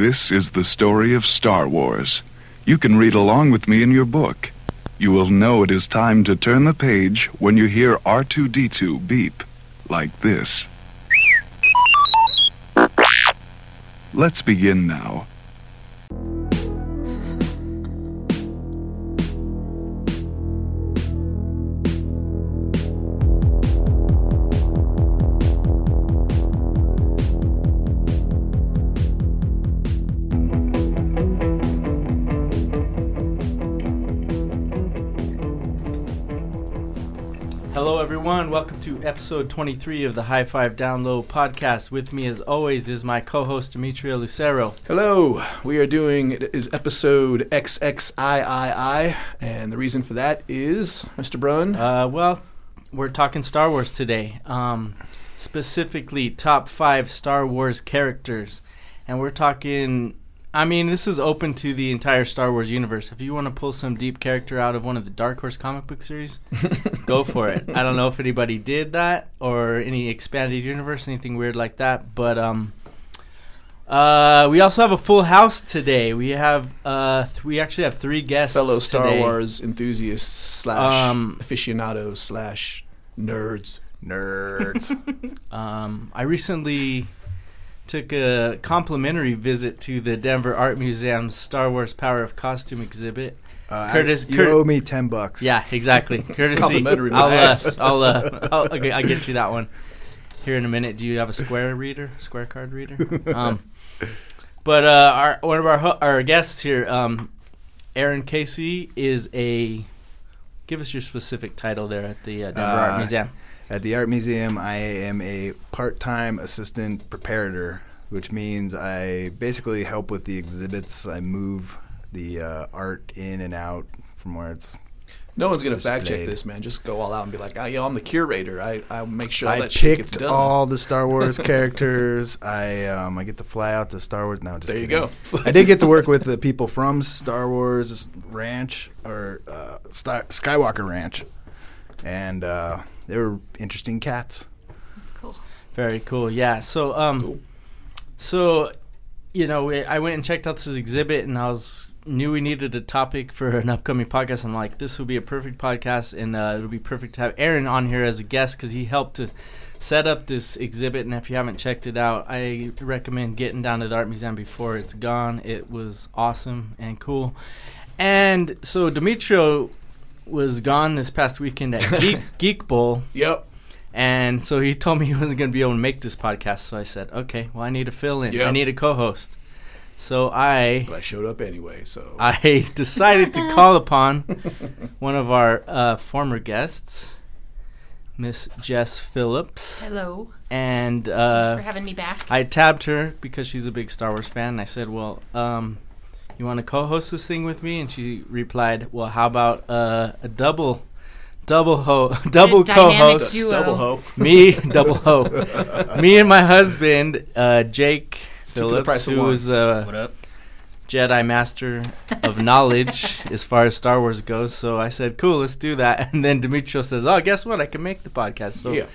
This is the story of Star Wars. You can read along with me in your book. You will know it is time to turn the page when you hear R2D2 beep like this. Let's begin now. Episode 23 of the High Five Down Low podcast. With me, as always, is my co host, Demetrio Lucero. Hello, we are doing it is episode XXIII, and the reason for that is Mr. Brun. Uh, well, we're talking Star Wars today, um, specifically top five Star Wars characters. And we're talking, I mean, this is open to the entire Star Wars universe. If you want to pull some deep character out of one of the Dark Horse comic book series, go for it. I don't know if anybody did that or any expanded universe, anything weird like that, but um, uh, we also have a full house today. We have uh, th- we actually have three guests. fellow Star today. Wars enthusiasts slash Um, aficionados slash nerds. Nerds. Um, I recently took a complimentary visit to the Denver Art Museum's Star Wars Power of Costume exhibit. Uh, Curtis- I, you Cur- owe me ten bucks. Yeah, exactly. Courtesy. Complimentary, I'll, uh. I'll, uh, I'll, okay, I'll get you that one here in a minute. Do you have a Square reader? Square card reader? Um, but uh, our one of our ho- our guests here, um, Aaron Casey, is a. Give us your specific title there at the uh, Denver Art Uh, Museum. At the art museum, I am a part-time assistant preparator, which means I basically help with the exhibits. I move the uh, art in and out from where it's. no one's gonna fact check this, man. Just go all out and be like, oh, yo, I'm the curator. I I make sure I that shit gets done. all the Star Wars characters. I um, I get to fly out to Star Wars. No, just there you go. I did get to work with the people from Star Wars Ranch or uh, Star- Skywalker Ranch, and uh, they were interesting cats. That's cool. Very cool. Yeah. So, um, Cool. so, you know, we, I went and checked out this exhibit, and I was knew we needed a topic for an upcoming podcast. I'm like, this would be a perfect podcast, and uh, it would be perfect to have Aaron on here as a guest because he helped to set up this exhibit. And if you haven't checked it out, I recommend getting down to the art museum before it's gone. It was awesome and cool. And so Demetrio was gone this past weekend at Geek, Geek Bowl. Yep. And so he told me he wasn't going to be able to make this podcast. So I said, okay, well, I need to fill in. I need a co host. So I But I showed up anyway, so I decided to call upon one of our uh, former guests, Miss Jess Phillips. Hello. And Thanks uh, for having me back. I tabbed her because she's a big Star Wars fan. And I said, well, um, you want to co host this thing with me? And she replied, well, how about uh, a double. Double ho, double dynamic co-host. duo. double hoe. Me, double ho. Me and my husband, uh, Jake Two for the price Phillips, of one. who's a Jedi Master of Knowledge as far as Star Wars goes. So I said, "Cool, let's do that." And then Demetrio says, "Oh, guess what? I can make the podcast." So yeah.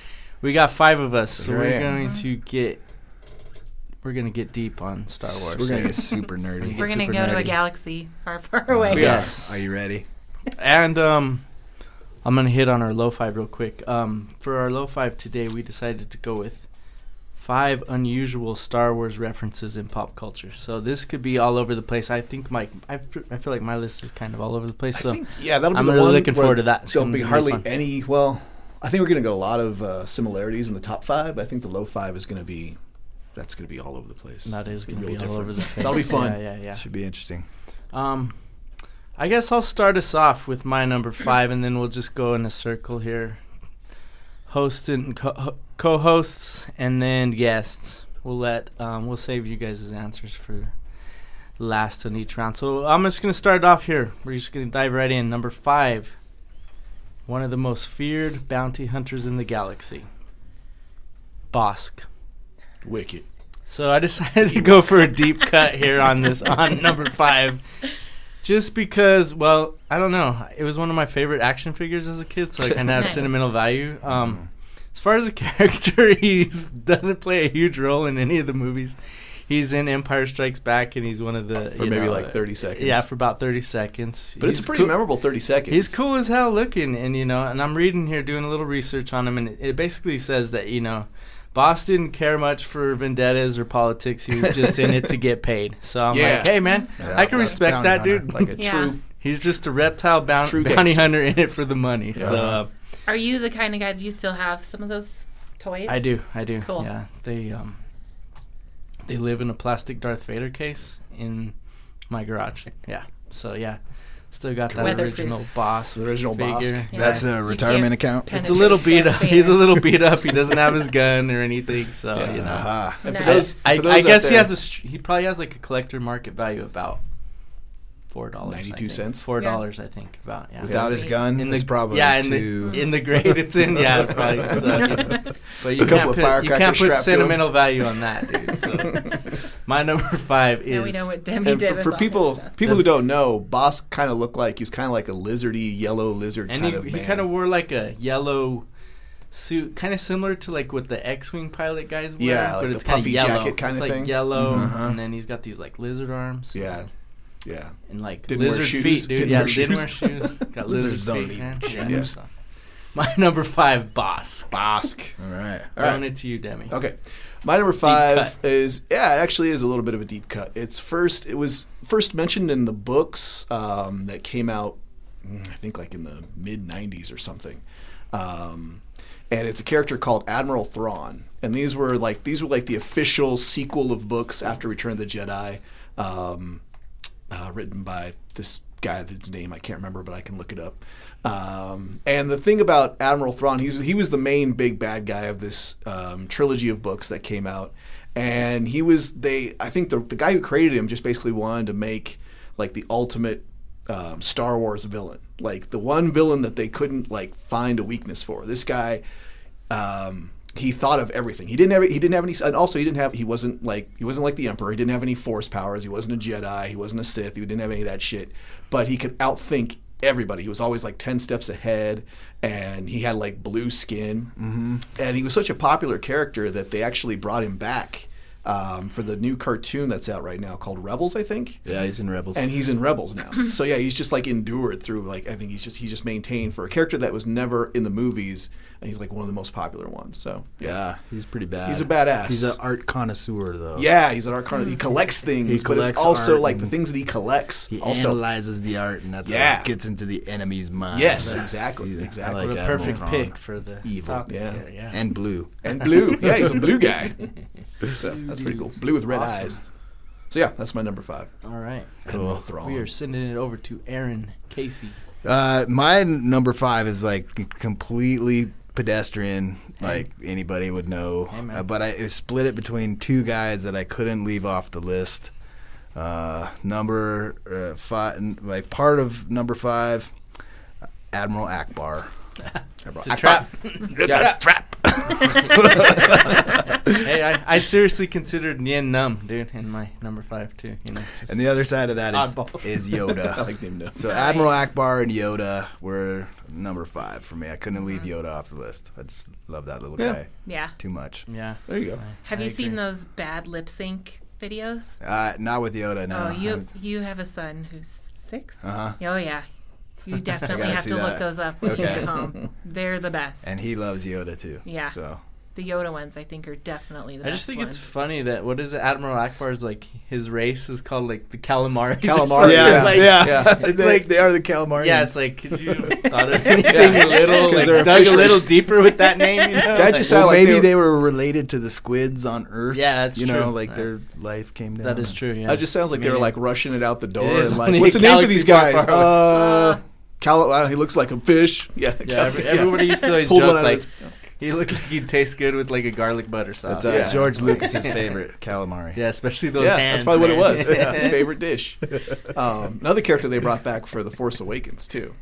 we got five of us. So Here we're going to get we're going to get deep on Star Wars. We're gonna get super nerdy. We're gonna super go to a galaxy far, far away. We are. yes. Are you ready? And um, I'm gonna hit on our low five real quick. Um, for our low five today, we decided to go with five unusual Star Wars references in pop culture. So this could be all over the place. I think my I, f- I feel like my list is kind of all over the place. I So think, yeah, that'll be I'm the really one looking forward to that. It's There'll be be hardly fun. any. Well, I think we're going to get a lot of uh, similarities in the top five. I think the low five is going to be that's going to be all over the place. that is gonna real be all over the different. place. That'll be fun. Yeah, yeah, yeah. Should be interesting. Um, I guess I'll start us off with my number five, and then we'll just go in a circle here. Host and co- co-hosts, and then guests. We'll let um, we'll save you guys' answers for last in each round. So I'm just gonna start off here. We're just gonna dive right in. Number five. One of the most feared bounty hunters in the galaxy. Bosk. Wicked. So I decided to go for a deep cut here on this on number five, just because. Well, I don't know. It was one of my favorite action figures as a kid, so I kind of have sentimental value. Um, as far as a character, he doesn't play a huge role in any of the movies. he's in Empire Strikes Back, and he's one of the For you maybe know, like 30 seconds. Yeah, for about thirty seconds. But it's a pretty cool- memorable 30 seconds. He's cool as hell looking, and you know, and I'm reading here, doing a little research on him, and it, it basically says that you know, Boss didn't care much for vendettas or politics. He was just in it to get paid. So I'm Yeah. like, hey man, Yeah, I can respect that, hunter. dude. Like a Yeah. true. He's just a reptile boun- True bounty gangster. hunter in it for the money. Yeah. So uh, Are you the kind of guy? Do you still have some of those toys? I do, I do. Cool. Yeah, they um, they live in a plastic Darth Vader case in my garage. Yeah. So yeah, still got that Weatherproof. original boss. The original boss. figure. Yeah. That's a retirement account. It's a little beat up. He's a little beat up. He doesn't have his gun or anything. So you know. Aha. And for Nice. those, I, for those I out guess he there- has a. str- He probably has like a collector market value about four dollars. 92 cents? Four dollars, I think. About yeah. Without his gun, in it's the probably yeah in two. the in the grade it's in yeah probably so, but you A can't put you can't put strapped to 'em. sentimental value on that dude so my number five is Now we know what Demi And did for, for all people his people who don't know, Boss kind of looked like he was kind of like a lizardy yellow lizard and kind he, of he kind of wore like a yellow suit kind of similar to like what the X-wing pilot guys wear Yeah, like but the it's kind of puffy yellow jacket kinda it's like thing. yellow Mhm. and then he's got these like lizard arms yeah, yeah. and like Didn't lizard feet, dude. didn't yeah, wear didn't wear shoes. Got lizard feet, man. shoes. Yeah, so. My number five, boss. Bosk. All right. All right. Throwing it to you, Demi. Okay. My number five is yeah, it actually is a little bit of a deep cut. It's first it was first mentioned in the books um, that came out mm, I think like in the mid '90s or something, um, and it's a character called Admiral Thrawn. And these were like these were like the official sequel of books after Return of the Jedi, um, uh, written by this guy. His name I can't remember, but I can look it up. Um, and the thing about Admiral Thrawn, he was, he was the main big bad guy of this um, trilogy of books that came out. And he was they. I think the the guy who created him just basically wanted to make like the ultimate um, Star Wars villain, like the one villain that they couldn't like find a weakness for. This guy, um, he thought of everything. He didn't have he didn't have any, and also he didn't have he wasn't like he wasn't like the Emperor. He didn't have any Force powers. He wasn't a Jedi. He wasn't a Sith. He didn't have any of that shit. But he could outthink everybody. He was always like ten steps ahead, and he had like blue skin, mm-hmm. and he was such a popular character that they actually brought him back. Um, for the new cartoon that's out right now called Rebels, I think Yeah, he's in Rebels. and he's in Rebels now. so yeah, he's just like endured through like I think he's just he's just maintained for a character that was never in the movies, and he's like one of the most popular ones. So yeah, yeah, he's pretty bad. He's a badass. He's an art connoisseur, though. yeah, he's an art connoisseur. He collects things, He but collects it's also art like the things that he collects. He also, analyzes the art, and that's Yeah. how it gets into the enemy's mind. yes, exactly, Yeah, I exactly. like What a Admiral perfect Thrawn. pick for the Evil. topic Yeah. here, yeah. And blue. and blue. Yeah, he's a blue guy. So that's pretty cool. Blue with red Awesome. eyes. So yeah, that's my number five. All right. Admiral Thrawn. We are sending it over to Aaron Casey. Uh, my number five is like completely pedestrian, like anybody would know. Hey. Uh, but I split it between two guys that I couldn't leave off the list. Uh, number uh, five, like part of number five, Admiral Ackbar. It's a trap. it's Yeah, Trap. hey, I, I seriously considered Nien Nunb, dude, in my number five too. You know, And the other side of that is, Oddball. is I Yoda. like him though. So Admiral Ackbar and Yoda were number five for me. I couldn't leave Yoda off the list. I just love that little Yeah. guy Yeah. too much. yeah. There you go. I- Have I you seen those bad lip sync videos? Uh, not with Yoda. No. oh, you you have a son who's six. Uh huh. Oh yeah. You definitely gotta have to look those up when you Okay. get home. They're the best. And he loves Yoda too. Yeah. So the Yoda ones, I think, are definitely the I best. just think ones. it's funny that what is it? Admiral Ackbar's like his race is called like the Calamari. Calamari, yeah, like, yeah, yeah. It's they, like they are the calamari. Yeah, it's like could you have thought of anything a little 'Cause like they're dug a little deeper with that name? You know? Guy Like- just well, like maybe they they were- were, related to the squids on Earth. Yeah, that's you know, like Uh, their life came down. that is true. Yeah, That just sounds like they were like rushing it out the door and like, what's the name for these far, guys? Far away. Cal- uh, he looks like a fish. Yeah, Yeah, every, everybody used to always Pulled joke like he looked like he'd taste good with like a garlic butter sauce. That's uh, Yeah. George Lucas's favorite calamari. yeah, especially those yeah, hands. that's probably man. what it was. His favorite dish. Um, another character they brought back for The Force Awakens too,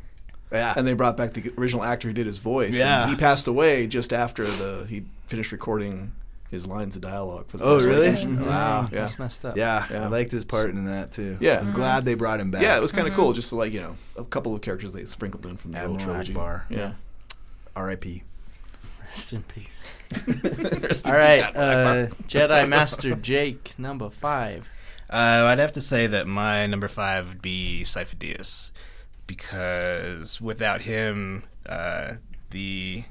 Yeah. and they brought back the original actor who did his voice. Yeah. and he passed away just after the he finished recording his lines of dialogue for The Oh, Force really? Awakens. Mhm. Wow. Yeah. That's messed up. Yeah, Yeah. I liked his part in that too. Yeah. I was glad they brought him back. Yeah, it was kind of cool. Just to, like you know, a couple of characters they sprinkled in from the old Admiral trilogy. Ackbar. Yeah. Yeah. R.I.P. Rest in peace. Rest in All right, peace, uh, Jedi Master Jake, number five. Uh, I'd have to say that my number five would be Sifo-Dyas, because without him, uh, the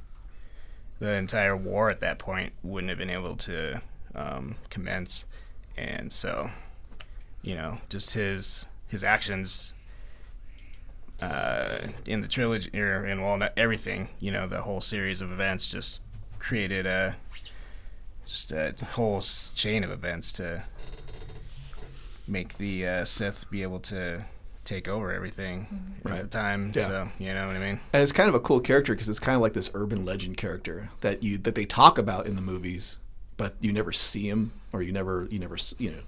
the entire war at that point wouldn't have been able to um, commence, and so, you know, just his his actions uh, in the trilogy or in well, not everything, you know, the whole series of events just created a just a whole chain of events to make the uh, Sith be able to take over everything Right. at the time. Yeah. So you know what I mean? And it's kind of a cool character because it's kind of like this urban legend character that you that they talk about in the movies, but you never see him or you never you never you know.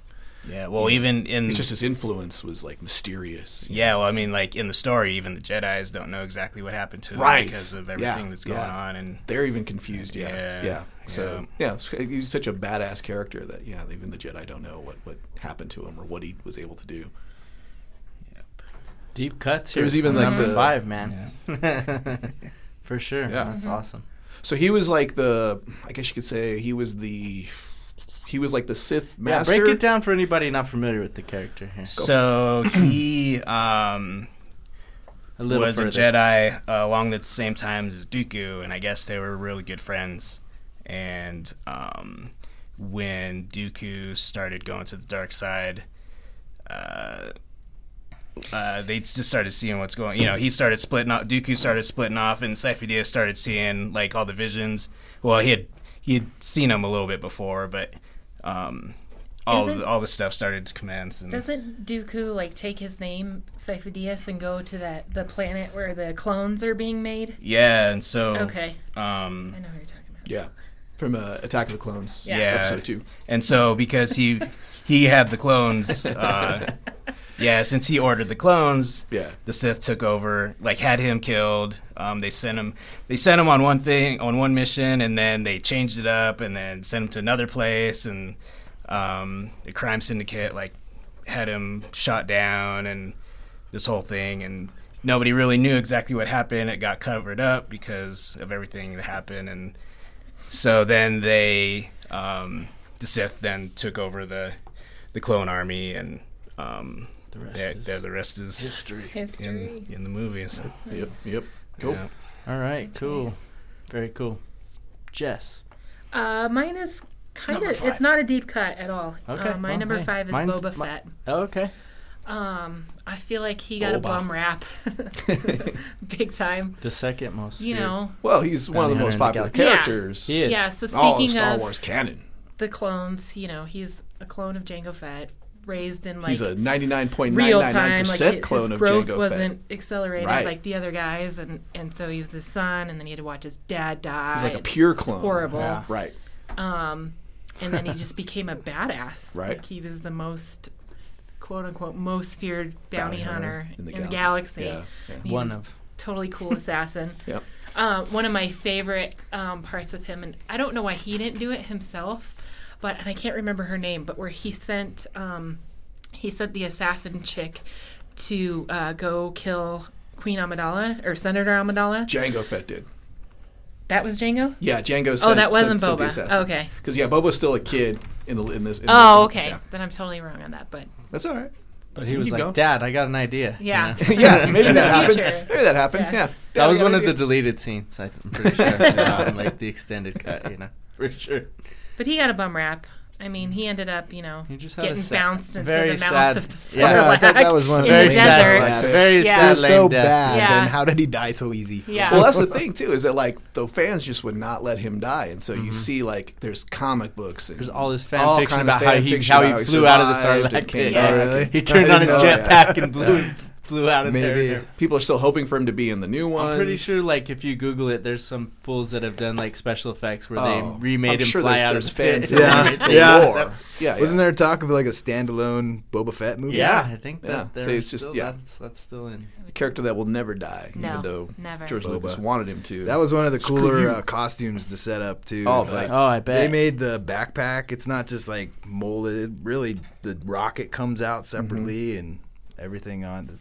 Yeah. Well, even in It's just his influence was like mysterious. yeah. Well, I mean, like in the story, even the Jedi's don't know exactly what happened to them Right. because of Yeah, everything that's going yeah. on, and They're even confused. Yeah, Yeah, yeah. So yeah, he's such a badass character that yeah, even the Jedi don't know what what happened to him or what he was able to do. Deep cuts here. There's even, like, number the- five, man. For sure. Yeah. That's awesome. So he was like the, I guess you could say he was the, he was like the Sith Yeah, master. break it down for anybody not familiar with the character here. so he um, A little was further. a Jedi uh, along the same times as Dooku, and I guess they were really good friends. And um, when Dooku started going to the dark side, uh, uh, they just started seeing what's going. You know, he started splitting off. Dooku started splitting off, and Sifo-Dyas started seeing like all the visions. Well, he had he had seen them a little bit before, but um, all Isn't- the, all the stuff started to commence. And Doesn't Dooku like take his name Sifo-Dyas and go to that the planet where the clones are being made? yeah, and so Okay, um, I know who you're talking about. Yeah, from uh, Attack of the Clones. Yeah. Yeah. episode two. And so because he he had the clones, uh, yeah, since he ordered the clones, Yeah. the Sith took over, like had him killed. Um, they sent him they sent him on one thing on one mission, and then they changed it up, and then sent him to another place, and um, the crime syndicate like had him shot down, and this whole thing, and nobody really knew exactly what happened. It got covered up because of everything that happened, and so then they, um, the Sith, then took over the the clone army, and um, The rest yeah, is the rest is history. History. in in the movies. Yep. Yep. Cool. Yeah. All right, cool. Nice. Very cool. Jess. Uh, mine is kind of. It's not a deep cut at all. Okay, Uh, my well, number hey, five is mine's Boba mi- Fett. Oh, okay. Um, I feel like he got a bum rap, big time. The second most. You feared. know, Well, he's one of the most Hunter in the popular Galaxy. characters. He is. yeah. So All of Star Wars canon. the clones, you know, he's a clone of Jango Fett, raised in like he's a ninety nine point nine real nine nine time. Like percent his, clone his of growth Jango wasn't Fett. accelerated Right. like the other guys, and and so he was his son, and then he had to watch his dad die. He's like a and pure it's clone. horrible. Yeah. Right. Um, and then he just became a badass. Right. Like he was the most, quote unquote, most feared bounty, Bounty hunter, hunter in the, galaxy. Yeah. yeah. He's One of. totally cool assassin. Yep. Um, one of my favorite um, parts with him, and I don't know why he didn't do it himself, but and I can't remember her name, but where he sent um, he sent the assassin chick to uh, go kill Queen Amidala or Senator Amidala. Jango Fett did. That was Jango. Yeah, Jango. Oh, that wasn't sent, Boba. Sent the assassin. Okay. Because yeah, Boba's still a kid in the in this. In Oh, the, okay. Yeah. Then I'm totally wrong on that, but That's all right. But he was like, going. "Dad, I got an idea." you Yeah. know? yeah, maybe that happened. Maybe that happened. Yeah. Yeah. That was one we of the deleted scenes. I th- I'm pretty sure. I saw in, like the extended cut, you know, for sure. But he got a bum rap. I mean, he ended up, you know, He just getting sad- bounced into the mouth sad- of the yeah. Sarlacc Yeah, I thought that was one of the Very the sad. desert. That's- Very Yeah. Sad. was so death. bad. Yeah. Then how did he die so easy? Yeah. Well, that's the thing too, is that like the fans just would not let him die, and so Mm-hmm. you see like there's comic books. And There's all this fan all fiction kind of about how fan he fiction how about he flew out of the survived and Sarlacc pit. back. Oh, really? He turned on his didn't know jetpack and blew flew out of Maybe. there. People are still hoping for him to be in the new one. I'm pretty sure, like, if you Google it, there's some fools that have done like special effects where Oh, they remade I'm him sure fly there's, out there's of the pit. fan Yeah. films, Yeah. Yeah, Wasn't yeah. there talk of like a standalone Boba Fett movie? Yeah, I think that Yeah. So it's just- still, yeah. that's that's still in. a character that will never die, No, even though never. George Boba. Lucas wanted him to. That was one of the cooler uh, costumes to set up too. Oh, like. Oh, I bet they made the backpack. It's not just like molded. Really, the rocket comes out separately Mm-hmm. and everything on. The,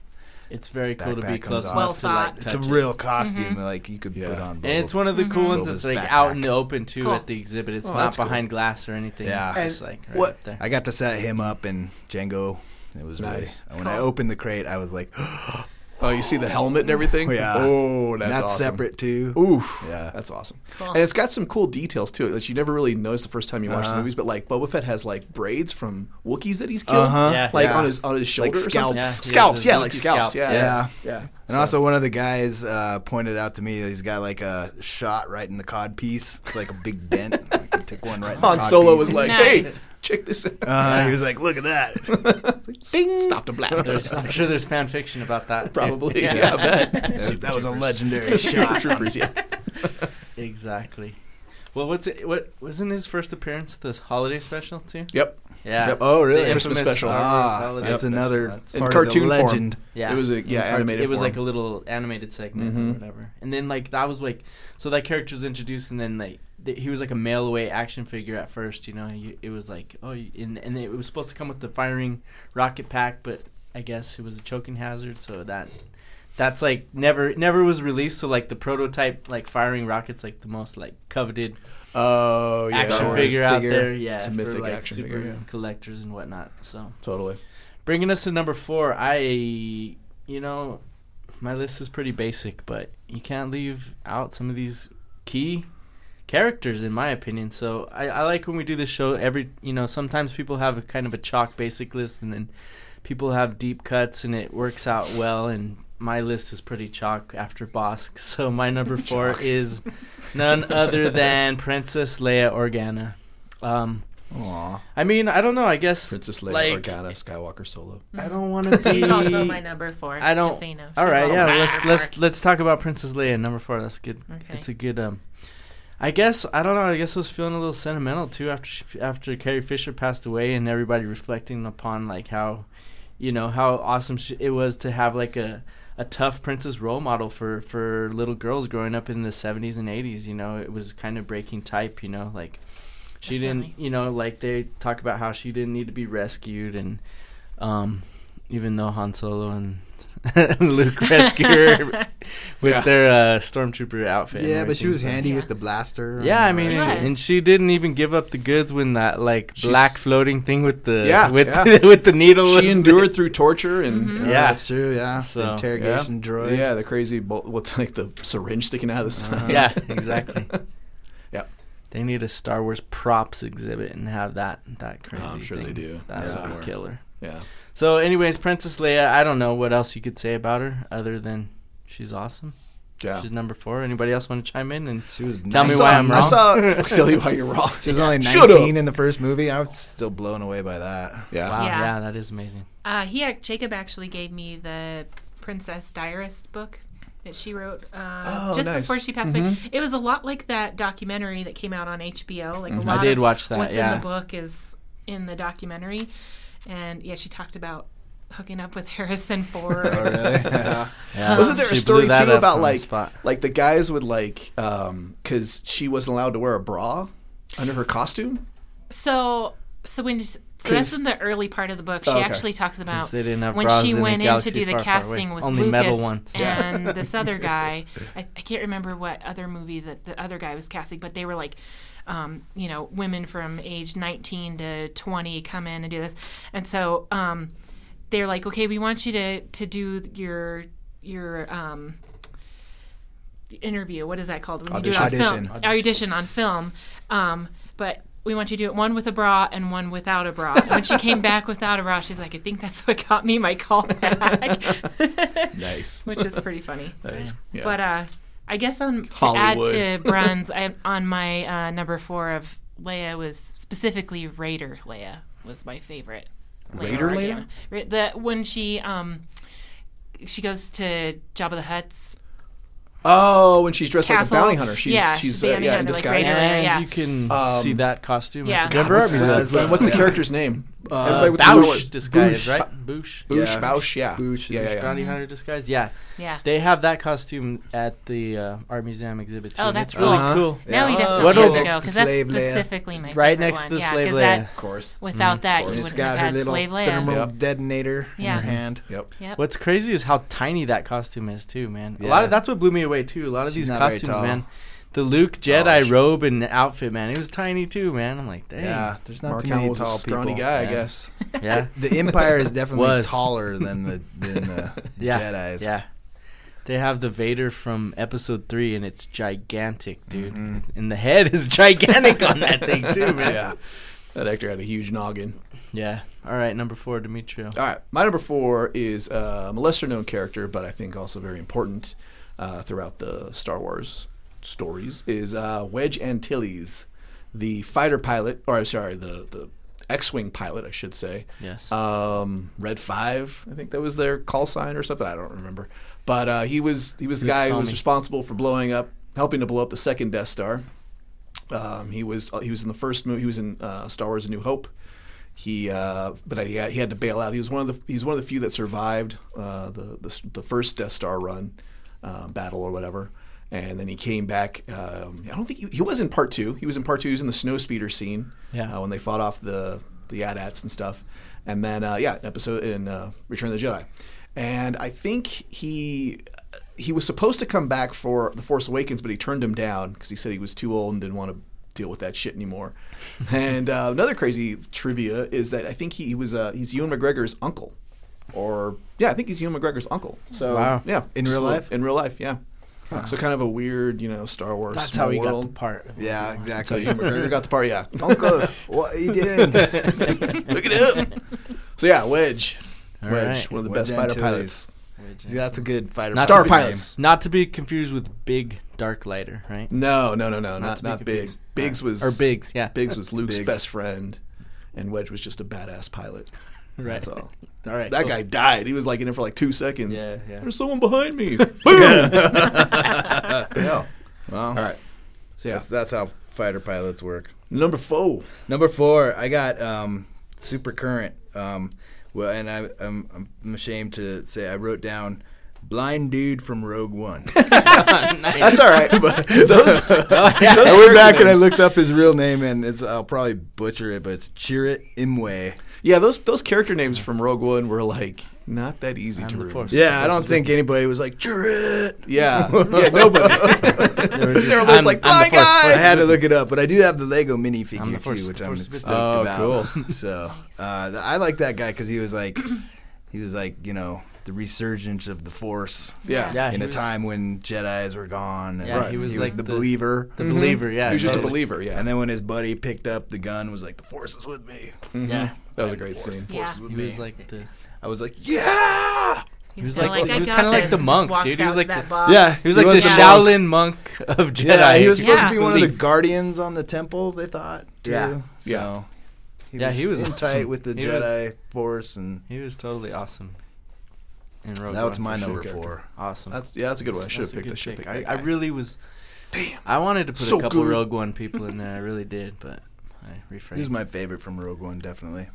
it's very cool to be Backpack comes close off. enough Well to like thought. touch It's a it. real costume, Mm-hmm. like you could Yeah. put on. And it's one of the Mhm. cool ones Boba's that's like out in backpack. the open too Cool. at the exhibit. It's Oh, not that's cool. behind glass or anything. Yeah. It's And just like right what up there. I got to set him up in Jango. It was Nice. really when I Cool. opened the crate, I was like, Oh, you see the helmet and everything? Yeah. Oh, that's, that's awesome. separate too. Oof. Yeah. That's awesome. Cool. And it's got some cool details too that you never really notice the first time you watch the Uh-huh. movies. But like Boba Fett has like braids from Wookiees that he's killed, Uh-huh. Yeah. like Yeah. on his on his shoulder, Like or scalps. Yeah, scalps, yeah, like scalps, scalps, yeah, yeah. yeah. And So- also, one of the guys uh, pointed out to me that he's got like a shot right in the cod piece. It's like a big dent. I could take one right. Han Solo piece. was like, Nice. "Hey, check this out." Uh, he was like, "Look at that." Bing! Stop the blast. I'm sure there's fan fiction about that. too. Probably, yeah, I bet. that, that was a legendary shot. Troopers, yeah. Exactly. Well, what's it? What wasn't his first appearance this holiday special too? Yep. Yeah. Yep. Oh, really? The Christmas special. Ah, that's special. another That's- In part cartoon of the form. legend. Yeah, It was a- in yeah, cart- animated It was form. like a little animated segment Mhm. or whatever, and then like that was like so that character was introduced, and then like th- he was like a mail away action figure at first. You know, you, it was like oh, you- and and it was supposed to come with the firing rocket pack, but I guess it was a choking hazard, so that. That's like never never was released. So like the prototype like firing rockets like the most like coveted Oh, yeah. action figure out figure. there. Yeah, It's a for like action super figure, yeah. collectors and whatnot. So Totally. bringing us to number four, I you know my list is pretty basic, but you can't leave out some of these key characters in my opinion. So I, I like when we do this show. Every you know sometimes people have a kind of a chalk basic list, and then people have deep cuts, and it works out well. And my list is pretty chalk after Bosk. So my number four Chalk. is none other than Princess Leia Organa. Um, Aw. I mean, I don't know. I guess Princess Leia like, Organa Skywalker Solo. I don't want to be. She's also my number four. I don't. Just so you know. All She's right, also yeah. Let's let's let's talk about Princess Leia, number four. That's good. Okay. It's a good. Um, I guess I don't know. I guess I was feeling a little sentimental too after she, after Carrie Fisher passed away, and everybody reflecting upon like how, you know, how awesome she, it was to have like a a tough princess role model for for little girls growing up in the 70s and 80s. You know, it was kind of breaking type. You know, like she didn't. You know, like they talk about how she didn't need to be rescued, and um, even though Han Solo and Luke rescue her with Yeah. their uh, stormtrooper outfit. Yeah, but she was handy Yeah. with the blaster. Yeah, I mean, She was. and she didn't even give up the goods when that like She's- black floating thing with the Yeah, with yeah. with the needle. She was- endured through torture and Mhm. yeah, Yeah. that's true. Yeah, So- the yeah, interrogation droid. yeah, the crazy bolt with like the syringe sticking out of the side. Yeah, exactly. Yeah. They need a Star Wars props exhibit and have that that crazy. I'm sure they do. That Yeah. would be killer. yeah. So, anyways, Princess Leia. I don't know what else you could say about her other than she's awesome. Yeah. She's number four. Anybody else want to chime in and She was. Tell me I nice. saw, why I'm I wrong. saw. I'll tell you why you're wrong. She was only 19 in the first movie. I was still blown away by that. Yeah. wow, Yeah. yeah, that is amazing. Uh, he Jacob actually gave me the Princess Diarist book that she wrote uh, Oh, just nice. before she passed away. It was a lot like that documentary that came out on HBO. Like a I lot I did of watch that, What's yeah. in the book is in the documentary, and yeah, she talked about hooking up with Harrison Ford. Oh, really? yeah. Yeah. Wasn't there a story too about on the like like the guys would like um because she wasn't allowed to wear a bra under her costume? So, so when so that's 'Cause- in the early part of the book. She Oh, okay. actually talks about 'Cause they didn't have when she went in to do the far, far casting with Only Lucas and this other guy. I, I can't remember what other movie that the other guy was casting, but they were like. Um, you know, women from age 19 to 20 come in and do this, and so um, they're like, okay, we want you to to do your your um, interview. What is that called? When you do it on Audition. film, audition on film. Um, but we want you to do it one with a bra and one without a bra. And when she came back without a bra, she's like, I think that's what got me my call back, Nice. which is pretty funny. Nice. Yeah. But uh, I guess on to add to Bronze, I, on my uh, number four of Leia was specifically Raider Leia was my favorite. Raider Organa. Ra- The when she um she goes to Jabba the Hutt's oh, when she's dressed Castle. like a bounty hunter, she's Yeah, she's she's uh, yeah in hunter, like disguise. Raider. and yeah. you can Um, see that costume yeah. at the Denver Art What's, Museum. what's the character's name? Everybody with the Boushh disguise, Boushh. right? Boushh. Boushh, Yeah. Boushh, yeah. Boushh yeah, yeah, yeah. Bounty hunter disguise. Yeah, Yeah. they have that costume at the uh, art museum exhibit too. Oh, that's it's really Uh-huh. cool. Now we Yeah. definitely What have else? to go because that's Slave Leia. specifically my Right next one. to yeah, Slave 'cause Leia. that Of course. without that you wouldn't have had little Slave Leia. thermal Yep. detonator Yeah. in her hand. Yep. Yep. What's crazy is how tiny that costume is too, man. A lot of that's what blew me away too. A lot of these costumes, tall. man. The Luke Jedi she- robe and outfit, man, it was tiny too, man. I'm like, dang. Yeah, there's not Mark too Hamill many was a tall scrawny people. guy, I guess. Yeah. The Empire is definitely Was. taller than the than the, the Yeah. Jedi's. Yeah. They have the Vader from episode three, and it's gigantic, dude. Mhm. And the head is gigantic on that thing, too, man. Yeah. That actor had a huge noggin. Yeah. All right, number four, Demetrio. All right, my number four is um, a lesser known character, but I think also very important uh, throughout the Star Wars stories. Is uh, Wedge Antilles, the fighter pilot, or I'm sorry, the the X-wing pilot, I should say. Yes. Um, Red Five, I think that was their call sign or something. I don't remember, but uh, he was he was the Luke guy who was me. responsible for blowing up, helping to blow up the second Death Star. Um, he was he was in the first movie. He was in uh, Star Wars: A New Hope. He uh, but he had, he had to bail out. He was one of the he's one of the few that survived uh, the, the the first Death Star run uh, battle or whatever. And then he came back. Um, I don't think he, he was in part two. He was in part two. He was in the snow speeder scene Yeah. uh, when they fought off the the AT-ATs and stuff. And then uh, yeah, an episode in uh, Return of the Jedi. And I think he he was supposed to come back for the Force Awakens, but he turned him down because he said he was too old and didn't want to deal with that shit anymore. and uh, another crazy trivia is that I think he, he was uh, he's Ewan McGregor's uncle, or yeah, I think he's Ewan McGregor's uncle. So Wow. yeah, In real life? in real life, yeah. So kind of a weird, you know, Star Wars. That's how he got the part. Yeah, So exactly. Ewan McGregor got the part, yeah. Uncle, what are you doing? Look it up. So yeah, Wedge, All Wedge, right. one of the Wedge best fighter Antilles. pilots. See, that's a good fighter. Not Star to be- pilots. Not to be confused with Big Dark Lighter, right? No, no, no, no, not to be not, big. Biggs was Or Biggs, yeah. Biggs was Luke's Biggs. best friend, and Wedge was just a badass pilot. Right. That's all. All right. That cool. guy died. He was like in it for like two seconds. Yeah, yeah. There's someone behind me. Boom. yeah. Well, All right. So yeah, that's, that's how fighter pilots work. number four. Number four, I got um, super current. Um, well, and I, I'm, I'm ashamed to say I wrote down blind dude from Rogue One. That's all right. But those, Oh, I went back and I looked up his real name, and it's I'll probably butcher it, but it's Chirrut Imwe. Yeah, those those character names from Rogue One were like not that easy I'm to the remember. Force. Yeah, I don't think anybody was like Chirrut. Yeah, yeah, nobody. There was just, They're almost I'm- like, I'm the "Blind Force, guy!" I Force had to look it up, but I do have the Lego I'm the minifigure first- too, which I'm first with stoked Oh, about. cool. So uh, th- I like that guy because he was like, he was like, you know, the resurgence of the Force Yeah. Yeah, in a was- time when Jedi's were gone. and Yeah, he was like the, the- believer. The mm-hmm. believer, yeah. He was just a believer. Yeah, And then when his buddy picked up the gun, was like, "The Force is with me." Mm-hmm. Yeah. that was a great Force, scene. Force Yeah. with He me. was like the. I was like, "Yeah." He's, was like- like, he was kinda like the monk, dude. He was like the- box. Yeah, He was like the the monk. Shaolin monk of Jedi. Yeah, he was supposed Yeah. to be one of the guardians on the temple. They thought, too. Yeah. So Yeah. he Yeah, was he was in awesome. tight with the He was- Jedi Force, and He was totally awesome. In Rogue that was One, my for sure. number character. four. Awesome. That's yeah, that's a good one. I should have That's a picked. I good should pick. I, that I really was. Damn. I wanted to put So a couple good. Rogue One people in there. I really did, but I reframed. He was my favorite from Rogue One, definitely.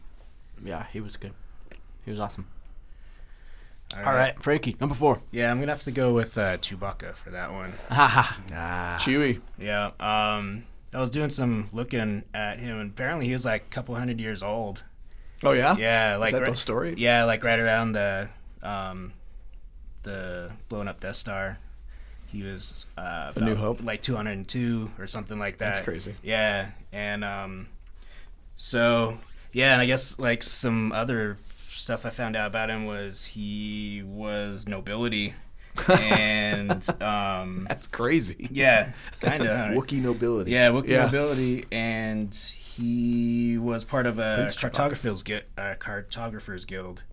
yeah, he was good. He was awesome. All All right, Frankie, number four. Yeah, I'm gonna have to go with uh, Chewbacca for that one. Haha. Ah, Chewie. Yeah. Um, I was doing some looking at him, and apparently he was like a couple hundred years old. Oh yeah. Yeah, like Is that right- the story? Yeah, like right around the um, the blown up Death Star. He was uh, A New Hope? like 202 or something like that. That's crazy. Yeah, and um, so yeah, and I guess like some other stuff I found out about him was he was nobility, and um, That's crazy. yeah, kind of Wookie nobility. yeah, Wookie Yeah. nobility, and he was part of a cartographers guild, uh, cartographers guild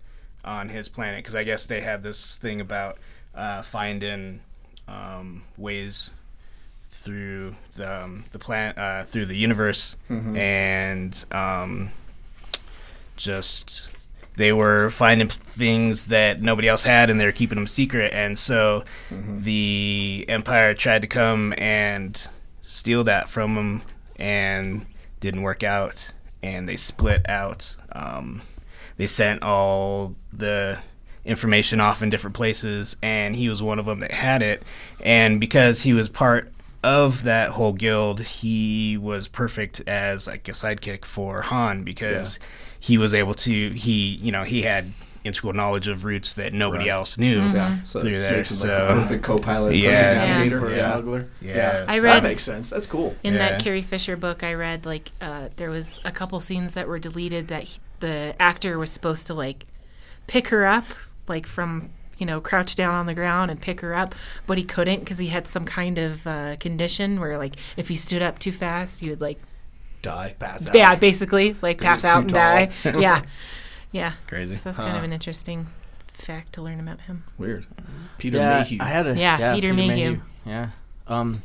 on his planet because I guess they had this thing about uh, finding um, ways through the um, the planet uh, through the universe, and um, just they were finding things that nobody else had and they were keeping them secret. And so the empire tried to come and steal that from them and didn't work out. And they split out. Um, they sent all the information off in different places, and he was one of them that had it. And because he was part of that whole guild, he was perfect as like a sidekick for Han because he was able to he you know he had integral knowledge of routes that nobody Right. else knew Yeah, so through there. makes him like So a perfect co-pilot, Yeah. perfect Yeah. navigator for a Yeah. smuggler. yeah, I so- read- That makes sense. That's cool. In Yeah. that Carrie Fisher book I read, like uh, there was a couple scenes that were deleted that he, the actor was supposed to like pick her up, like from you know crouch down on the ground and pick her up, but he couldn't because he had some kind of uh, condition where like if he stood up too fast, he would like Die. Pass out. yeah, basically like pass out too and die. yeah, yeah. crazy. So that's kind of an interesting fact to learn about him. Weird. Peter yeah, Mayhew. I had a Yeah, Peter Mayhew. Yeah. Um,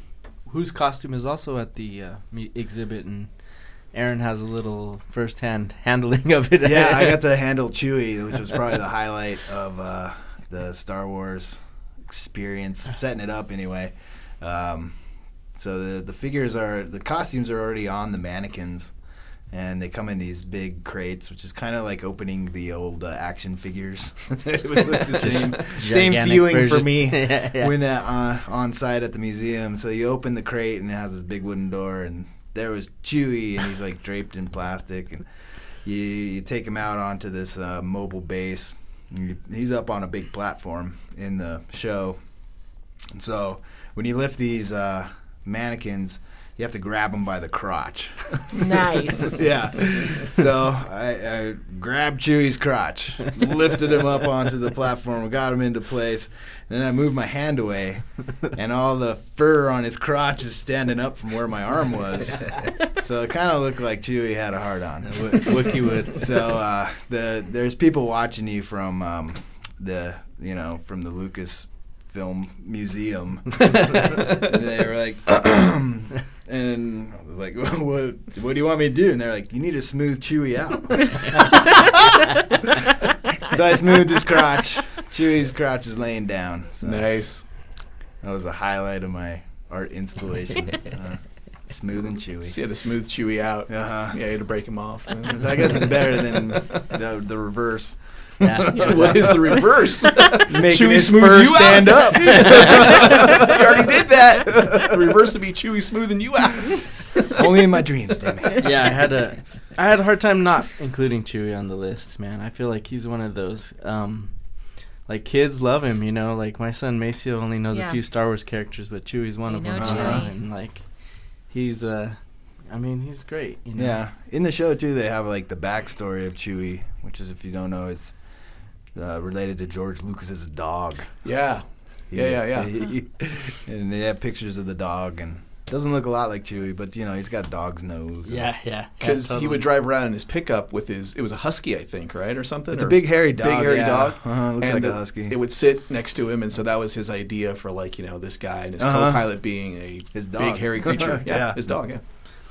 whose costume is also at the uh, me- exhibit, and Aaron has a little first-hand handling of it. yeah, I got to handle Chewie, which was probably the highlight of uh, the Star Wars experience, setting it up anyway. Um, so the the figures are the costumes are already on the mannequins, and they come in these big crates, which is kind of like opening the old uh, action figures. it was like the same same feeling for me Yeah, yeah. when uh, uh, on site at the museum. So you open the crate and it has this big wooden door, and there was Chewie, and he's like draped in plastic, and you, you take him out onto this uh, mobile base. you- He's up on a big platform in the show, and so when you lift these uh, mannequins, you have to grab them by the crotch. Nice. yeah. So I, I grabbed Chewie's crotch, lifted him up onto the platform, got him into place. And then I moved my hand away, and all the fur on his crotch is standing up from where my arm was. So it kind of looked like Chewie had a hard on. Wookie would. So uh, the there's people watching you from um, the you know from the Lucas Film Museum. they were like, and I was like, what What do you want me to do? And they're like, you need to smooth Chewie out. so I smoothed his crotch. Chewie's crotch is laying down. So Nice. that was a highlight of my art installation. Uh, smooth and So Chewie. you had to smooth Chewie out. Uh-huh. Yeah, you had to break him off. So I guess it's better than the, the reverse. Yeah. what is the reverse? Making Chewie his smooth fur you out. stand up. you already did that. the reverse would be Chewie smoothing you out. Only in my dreams, damn it. yeah, I had a, I had a hard time not including Chewie on the list, man. I feel like he's one of those, um, like kids love him, you know. Like my son Maceo only knows Yeah. a few Star Wars characters, but Chewie's one They of know them, Chewie. and like, he's, uh, I mean, he's great, you know. Yeah, in the show too, they have like the backstory of Chewie, which is, if you don't know, it's uh, related to George Lucas's dog. Yeah. Yeah, yeah, yeah. and they have pictures of the dog, and doesn't look a lot like Chewie, but you know he's got dog's nose. Yeah, yeah. Because yeah, he would drive around in his pickup with his, it was a husky, I think, right, or something. it's a big hairy dog. big hairy yeah. dog. Uh-huh, looks and like the- a husky. It would sit next to him, and so that was his idea for like you know this guy and his Uh-huh. co-pilot being a His big hairy creature. Yeah, Yeah. his dog. Yeah.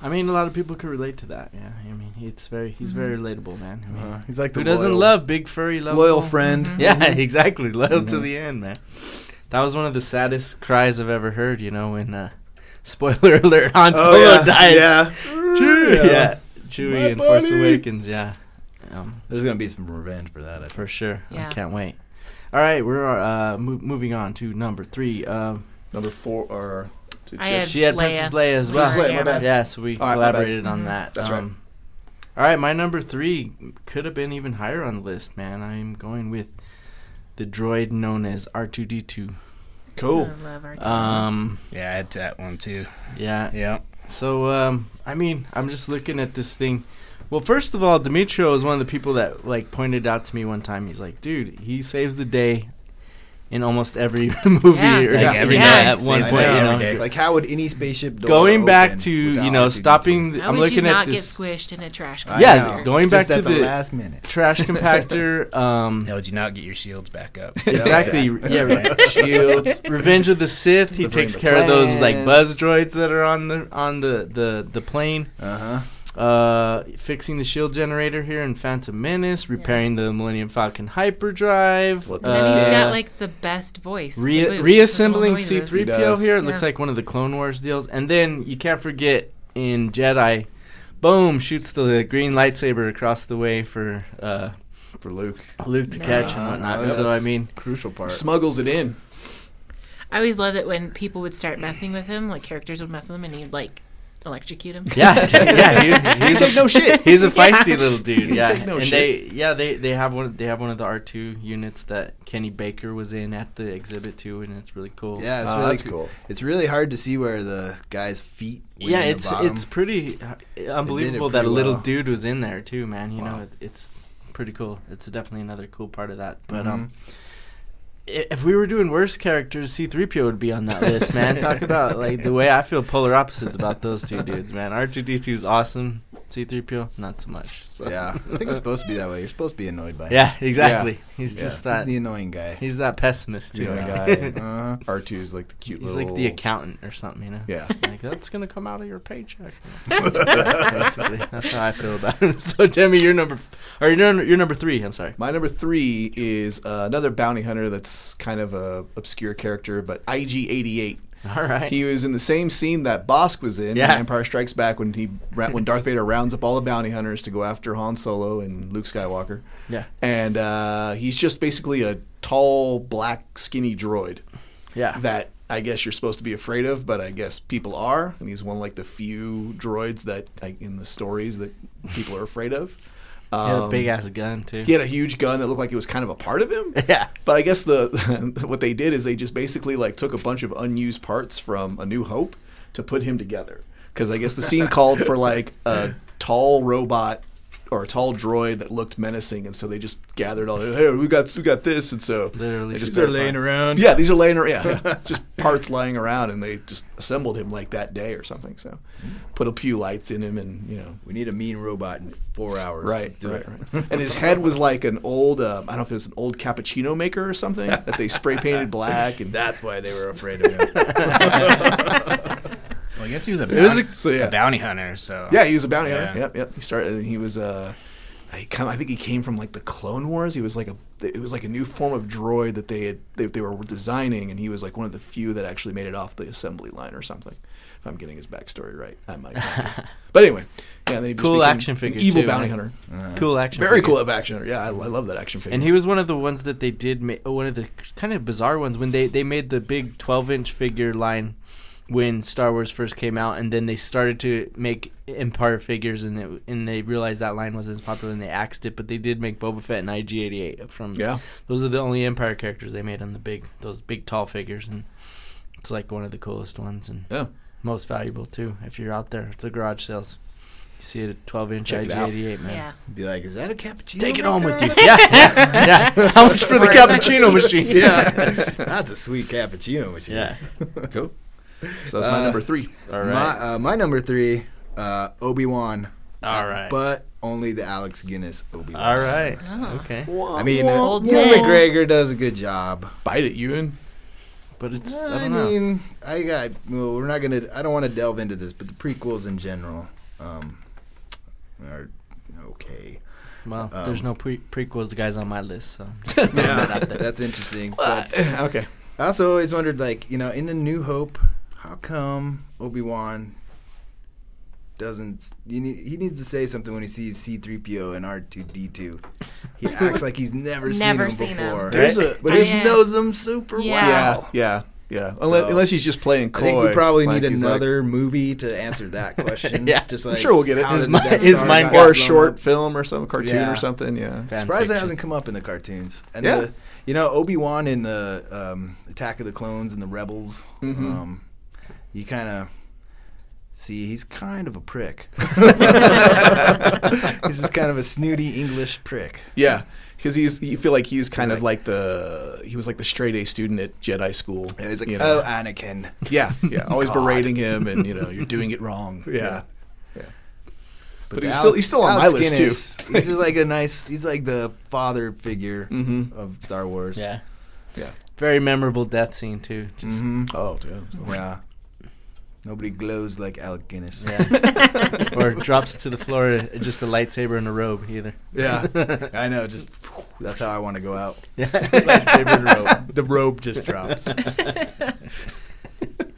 I mean, a lot of people could relate to that. Yeah, I mean, it's very, he's very relatable, man. I mean, Uh, he's like the who doesn't loyal- love big furry love loyal friend. Mhm. Yeah, exactly. Loyal to Mhm. the end, man. That was one of the saddest cries I've ever heard. You know, when uh, spoiler alert, Han Oh, Solo yeah. dies. Yeah. Chewie. Yeah, Chewie My in Force. Awakens. Yeah, um, There's gonna be some revenge for that. I for sure. Yeah. I can't wait. All right, we're uh, mo- moving on to number three. Um, Number four or to I had she had Leia. Princess Leia as well. Princess Leia, my bad. Yeah, so we All right, my bad. collaborated on Mhm. that. That's right. um, All right, my number three could have been even higher on the list, man. I'm going with the droid known as R2D2. cool. I love our Um, Yeah, I had that one too. yeah. Yeah. So, um, I mean, I'm just looking at this thing. Well, first of all, Demetrio is one of the people that like pointed out to me one time. He's like, "Dude, he saves the day in almost every movie Yeah. or Like like every you day. know, at one Saves point." You know, every day. Like how would any spaceship door going back open to you without know R2D2? stopping. How I'm would you looking not at get squished in a trash I can? Yeah, know. going Just back to at the the- last minute. trash compactor. Um, How would you not get your shields back up? exactly. Yeah, right. Shields. Revenge of the Sith. He Delivering takes the care of those like buzz droids that are on the on the the the plane. Uh huh. Uh, fixing the shield generator here in Phantom Menace, repairing the Millennium Falcon hyperdrive, What And the he's Uh, got like the best voice. re- boot, reassembling. C3PO does. here. It looks like one of the Clone Wars deals, and then you can't forget in Jedi boom, shoots the green lightsaber across the way for uh, for Luke. Luke to catch and whatnot. Nice. So I mean, crucial part. Smuggles it in. I always loved it when people would start messing with him, like characters would mess with him, and he'd like electrocute him. yeah, yeah, he, he's Take no shit. He's a feisty Yeah. little dude. Yeah, Take no and shit. they yeah they they have one they have one of the R two units that Kenny Baker was in at the exhibit too, and it's really cool. Yeah, it's Oh, really that's cool. It's really hard to see where the guy's feet. went yeah, it's it's pretty uh, unbelievable that a little well. dude was in there too, man. You know, it, it's pretty cool. It's definitely another cool part of that. But Mhm. um, i- if we were doing worst characters, C three PO would be on that list, man. Talk about like the way I feel polar opposites about those two dudes, man. R two D two is awesome. C three PO not so much. So. Yeah, I think it's supposed to be that way. You're supposed to be annoyed by him. Yeah, exactly. He's Yeah. just He's that. the annoying guy. He's that pessimist too. You know, man. guy. Uh-huh. R 2s like the cute little He's like the accountant or something, you know. Yeah. Like that's gonna come out of your paycheck. Basically, that's how I feel about it. So, Demi, you're number, or you're number, you're number three. I'm sorry. My number three is uh, another bounty hunter that's kind of a obscure character, but IG-88. All right. He was in the same scene that Bossk was in Yeah. in Empire Strikes Back when he when Darth Vader rounds up all the bounty hunters to go after Han Solo and Luke Skywalker, yeah. and uh, he's just basically a tall, black, skinny droid Yeah. that I guess you're supposed to be afraid of, but I guess people are, and he's one of like the few droids that like, in the stories that people are afraid of. He had a Um, big ass gun too. He had a huge gun that looked like it was kind of a part of him. Yeah. But I guess the what they did is they just basically like took a bunch of unused parts from A New Hope to put him together. Because I guess the scene called for like a tall robot or a tall droid that looked menacing, and so they just gathered all. Hey, we got we got this, and so Literally they just started laying around. Yeah, these are laying around. Yeah, yeah. just parts lying around, and they just assembled him like that day or something. So put a few lights in him, and you know We need a mean robot in four hours. Right, Do right, it. right. And his head was like an old, uh, I don't know if it was an old cappuccino maker or something that they spray painted black. And That's why they were afraid of him. Well, I guess he was a It was bounty, a- so yeah, a bounty hunter. So yeah, he was a bounty Yeah. hunter. Yep, yep. He started, and he was, uh, I come, I think he came from like the Clone Wars. He was like a, it was like a new form of droid that they had, they, they were designing, and he was like one of the few that actually made it off the assembly line or something. If I'm getting his backstory right, I might. but anyway, yeah, and then just Cool action figure, evil too, bounty right? hunter. Cool action. Very figure. cool of action. Yeah, I, I love that action figure. And he was one of the ones that they did make. One of the kind of bizarre ones when they they made the big 12 inch figure line when Star Wars first came out, and then they started to make Empire figures, and it, and they realized that line wasn't as popular, and they axed it. But they did make Boba Fett and IG88 from. yeah. Those are the only Empire characters they made on the big those big tall figures, and it's like one of the coolest ones and Yeah. most valuable too. If you're out there at the garage sales, you see it at 12 inch Check. IG88, man. Yeah. Be like, is that a cappuccino? Take it home with you. Yeah, yeah, yeah. How much for the cappuccino machine? yeah, that's a sweet cappuccino machine. Yeah. Cool. So that's my Uh, number three. All My uh, my number three, uh, Obi Wan. All right. But only the Alec Guinness Obi Wan. All right. Oh. Okay. I mean, uh, Old Ewan man. McGregor does a good job. Bite it, Ewan. But it's I I, don't know. mean, I got. Well, we're not gonna. I don't want to delve into this, but the prequels in general um, are okay. Well, um, there's no pre- prequels guys on my list, so I'm just throwing that that's interesting. But okay. I also always wondered, like, you know, in the New Hope, how come Obi Wan doesn't? You need, he needs to say something when he sees C three PO and R two D two. He acts like he's never, Never seen seen him him. before. There's a but he Yeah. knows them super Yeah. yeah, well. yeah, yeah. Unless, So, unless he's just playing I coy. think we probably like need he's like- another movie to answer that question. Yeah. just I'm sure we'll get it. how His did mi- his mind got got or a short up? film or some cartoon Yeah. or something. Yeah. Fan Surprised it fiction. hasn't come up in the cartoons. And Yeah. the, you know, Obi Wan in the um, Attack of the Clones and the Rebels. Mhm. Um, you kind of see he's kind of a prick. he's just kind of a snooty English prick. Yeah, because he's you feel like he's kind He's of like, the he was like the straight A student at Jedi school. And he's like, you know? oh, Anakin. yeah, yeah, always God. berating him and you know you're doing it wrong. Yeah. yeah. But he's Al- still he's still on my Alec list Guinness, too. he's just like a nice. He's like the father figure Mm-hmm. of Star Wars. Yeah. Yeah. Very memorable death scene too. Just hmm Oh, dude. Yeah. Nobody glows like Alec Guinness. yeah. or drops to the floor uh, just a lightsaber and a robe either. Yeah, I know. Just that's how I want to go out. Yeah. lightsaber and robe. The robe just drops.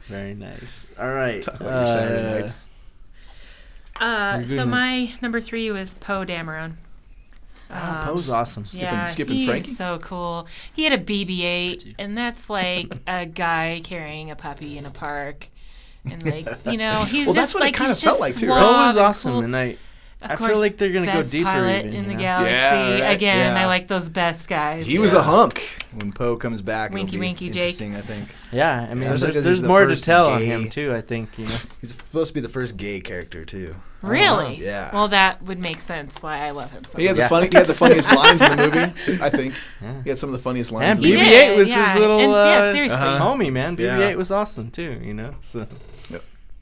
Very nice. All right. Talk about your Saturday Uh, nights. Uh, so my number three was Poe Dameron. Ah, Um, Poe's awesome. yeah, skipping he's Frankie? so cool. He had a BB-8, and that's like a guy carrying a puppy in a park, and like you know, he's Well, just that's what it like kinda he's felt just like, too, suave right? Poe was and awesome, cool. and I Of I feel course, like they're gonna go best deeper pilot even, in the know? galaxy. Yeah, right. Again, I like those best guys. He was a hunk. When Poe comes back, it'll Winky, be winky, Jake. interesting, I think. Yeah, I mean, Yeah. there's, there's the more to first tell on him too. I think you know. He's supposed to be the first gay character too. Really? Yeah. Well, that would make sense why I love him so He had much. the funny. He had the funniest lines in the movie. I think Yeah. he had some of the funniest lines. And in He the BB-8 was yeah. his little And- uh, yeah, seriously. Uh-huh. homie, man. BB-8 Yeah. was awesome too, you know. So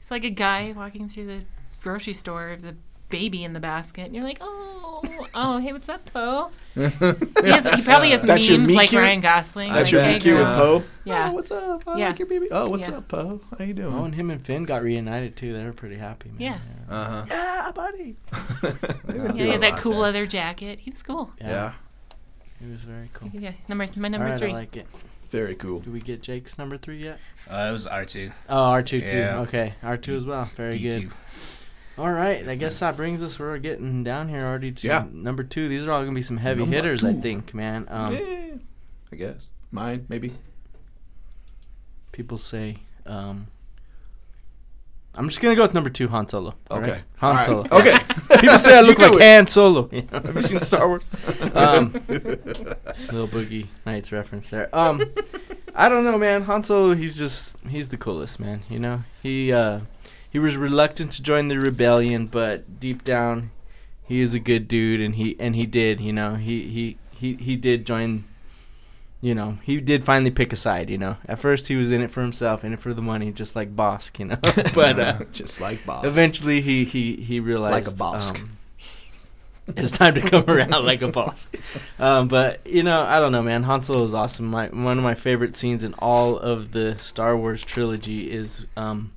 It's like a guy walking through the grocery store with a baby in the basket, and you're like, oh, oh, hey, what's up, Poe? He, has, he probably has That's your memes meet like cute? Ryan Gosling. That's like, your hey, BQ with girl. Poe. Yeah. Oh, what's up? I Yeah. like your baby. Oh, what's Yeah. up, Poe? How you doing? oh, and him and Finn got reunited too. They were pretty happy, man. Yeah. Uh huh. yeah, buddy. Yeah, he had that cool leather jacket. He was cool. Yeah, Yeah. It was very cool. Yeah, number my number right, three. I like it. Very cool. Do we get Jake's number three yet? Uh, it was R two. Oh, R two too. Yeah. Okay, R two as well. Very D2. All right, I guess that brings us. Where we're getting down here already to Yeah. number two. These are all gonna be some heavy Number hitters, I think, man. Um, yeah, I guess mine maybe. people say. Um, I'm just gonna go with number two, Han Solo. Okay. right? Han right. Solo. Okay. People say I look like it. Han Solo. You know, have you seen Star Wars? Um, little Boogie Nights reference there. Um, I don't know, man. Han Solo, he's just he's the coolest, man. You know, he uh, he was reluctant to join the rebellion, but deep down, he is a good dude, and he and he did. You know, he he he he did join. You know, he did finally pick a side. You know, at first he was in it for himself, in it for the money, just like Bossk. You know, but uh, just like Bob. Eventually, he he he realized Like a Bossk. um, it's time to come around like a boss. Um, but you know, I don't know, man. Han Solo is awesome. My one of my favorite scenes in all of the Star Wars trilogy is um,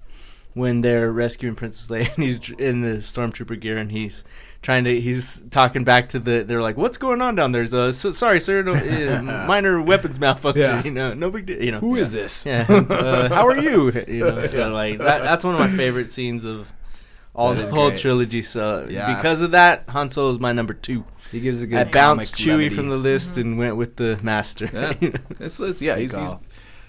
when they're rescuing Princess Leia and he's in the stormtrooper gear and he's trying to he's talking back to the they're like what's going on down there so, so, sorry sir no, uh, minor weapons malfunction Yeah. you know no big deal you know Who is this? yeah. Uh, how are you? You know, so like that, that's one of my favorite scenes of all That the whole great. trilogy. So Yeah. because of that, Han Solo is my number two. He gives a good. I bounced Chewie from the list and went with the Master. Yeah. It's, it's yeah, he's, he's call.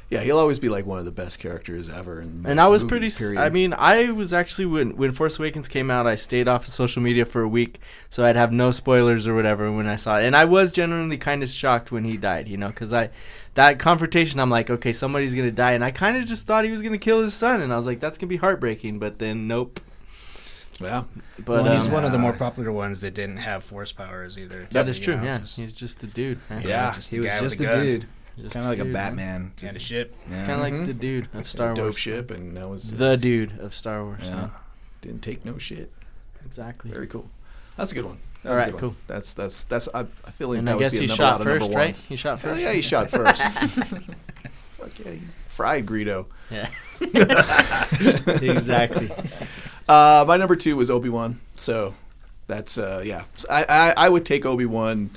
Yeah, he'll always be like one of the best characters ever. In and I was pretty. Period. I mean, I was actually when when Force Awakens came out, I stayed off of social media for a week, so I'd have no spoilers or whatever when I saw it. And I was genuinely kind of shocked when he died, you know, because I that confrontation, I'm like, okay, somebody's gonna die, and I kind of just thought he was gonna kill his son, and I was like, that's gonna be heartbreaking. But then, nope. yeah, But well, he's um, one of the more popular ones that didn't have force powers either. That is true. know, Yeah, just- he's just a dude. man. Yeah, just he the was guy with just the a dude, Just kind of like a dude, man. Batman. yeah, the Just- ship. yeah. Kind of like Mhm. the dude of Star Wars. dope Wars. ship, and that was The dude of Star Wars. Yeah. man. didn't take no shit. Exactly. Very cool. That's a good one. That All was a right, good one. cool. That's that's that's. I, I feel like And that I would guess be he a number, shot lot of first, right? ones. He shot Hell yeah, he shot first. Fuck yeah, fried Greedo. Yeah. exactly. Uh, my number two was Obi Wan. So that's uh, yeah. So I, I I would take Obi Wan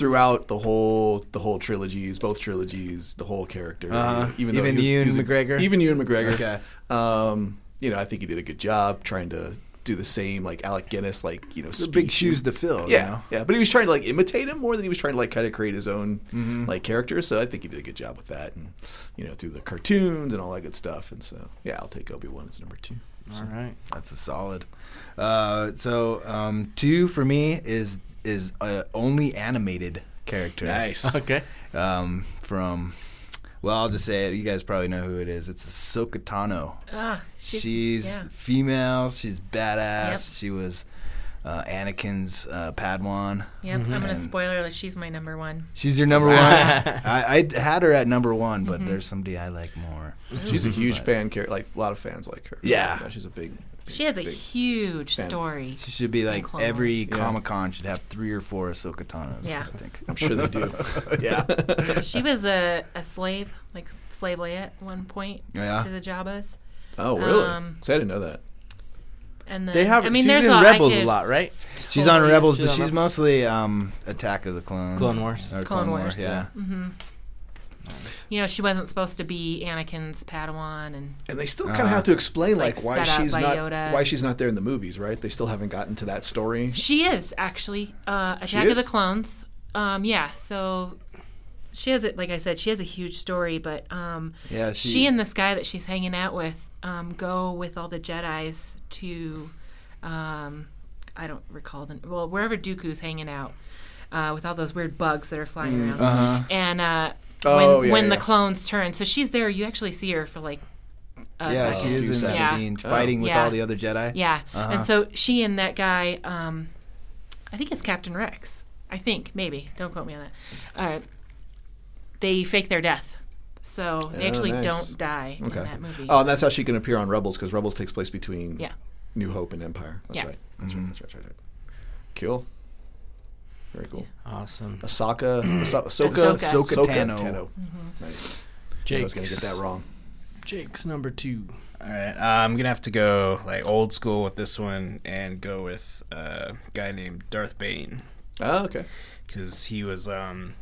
throughout the whole the whole trilogies, both trilogies, the whole character. Uh-huh. Even though Even he was, Ewan was a- McGregor? even Ewan McGregor. Okay. Um, you know, I think he did a good job trying to do the same, like Alec Guinness, like you know, It's big shoes to fill. Yeah, You know? yeah, but he was trying to like imitate him more than he was trying to like kind of create his own Mhm. like character. So I think he did a good job with that, and you know, through the cartoons and all that good stuff. And so yeah, I'll take Obi Wan as number two. All right. That's a solid. Uh, so um, two for me is is uh, only animated character. Nice. Okay. Um, from well, I'll just say it. You guys probably know who it is. It's Ahsoka Tano. Ah, She's, yeah. female. She's badass. Yep. She was uh, Anakin's uh, Padawan. Yep, I'm gonna And- spoiler that she's my number one. She's your number one. I, I had her at number one, Mm-hmm. but there's somebody I like more. She's a huge But- fan character. Like a lot of fans like her. Yeah. she's a big. She has a big- huge fan. story. She should be like Clone every Wars. Yeah. Comic Con should have three or four Ahsoka Tanos. Yeah. I think. I'm sure they do. yeah. She was a, a slave, like slave Leia at one point Yeah. to the Jabbas. Oh, really? Um, so I didn't know that. And then, They have. I mean, she's there's in a, I Rebels a lot, right? She's on Rebels, she's but on she's Rebels. mostly um, Attack of the Clones. Clone Wars. Or Clone Wars. yeah. hmm you know, she wasn't supposed to be Anakin's Padawan, and And they still kind of have to explain like, like, why she's not Yoda. why she's not there in the movies, right? They still haven't gotten to that story. she is actually uh, Attack is? of the Clones. Um, yeah, so she has it. Like I said, she has a huge story, but um, Yeah, she, she- and this guy that she's hanging out with um, go with all the Jedi's to, um, I don't recall the well wherever Dooku's hanging out uh, with all those weird bugs that are flying around, Uh-huh. and uh, Oh, when yeah, when the clones turn, so she's there. You actually see her for like. A yeah, second. she is in that seconds. scene Oh. fighting with Yeah. all the other Jedi. Yeah, Uh-huh. and so she and that guy, um, I think it's Captain Rex. I think maybe. Don't quote me on that. Uh, they fake their death, so they Oh, actually nice. don't die Okay. in that movie. Oh, and that's how she can appear on Rebels because Rebels takes place between Yeah. New Hope and Empire. That's Yeah. right. That's right. That's right. That's right. Cool. Very cool. Awesome. Ahsoka, Ahso- Ahsoka, Ahsoka. Ahsoka Tano. Tano. Mm-hmm. Nice. I was gonna get that wrong. Jake's number two. All right, uh, I'm gonna have to go like old school with this one and go with uh, a guy named Darth Bane Oh, okay. because he was um.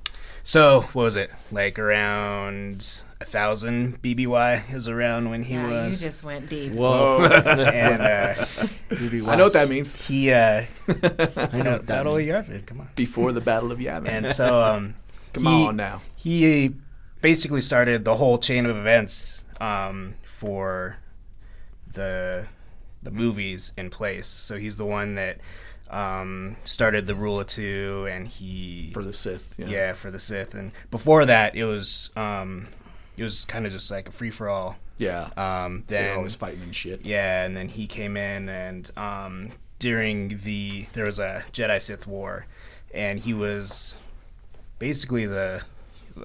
So what was it like around a thousand BBY is around when he yeah, you was just went deep. Whoa. and uh, I know what that means. he uh I know what that Battle of. Yavin, come on Before the Battle of Yavin. and so um Come he- on now. he basically started the whole chain of events um, for the the movies in place. So he's the one that um, started the rule of two, and he For the Sith. Yeah. yeah for the Sith. And before that, it was um, it was kind of just like a free for all. Yeah. Um, They're always fighting and shit. yeah, and then he came in, and um, during the there was a Jedi Sith war, and he was basically the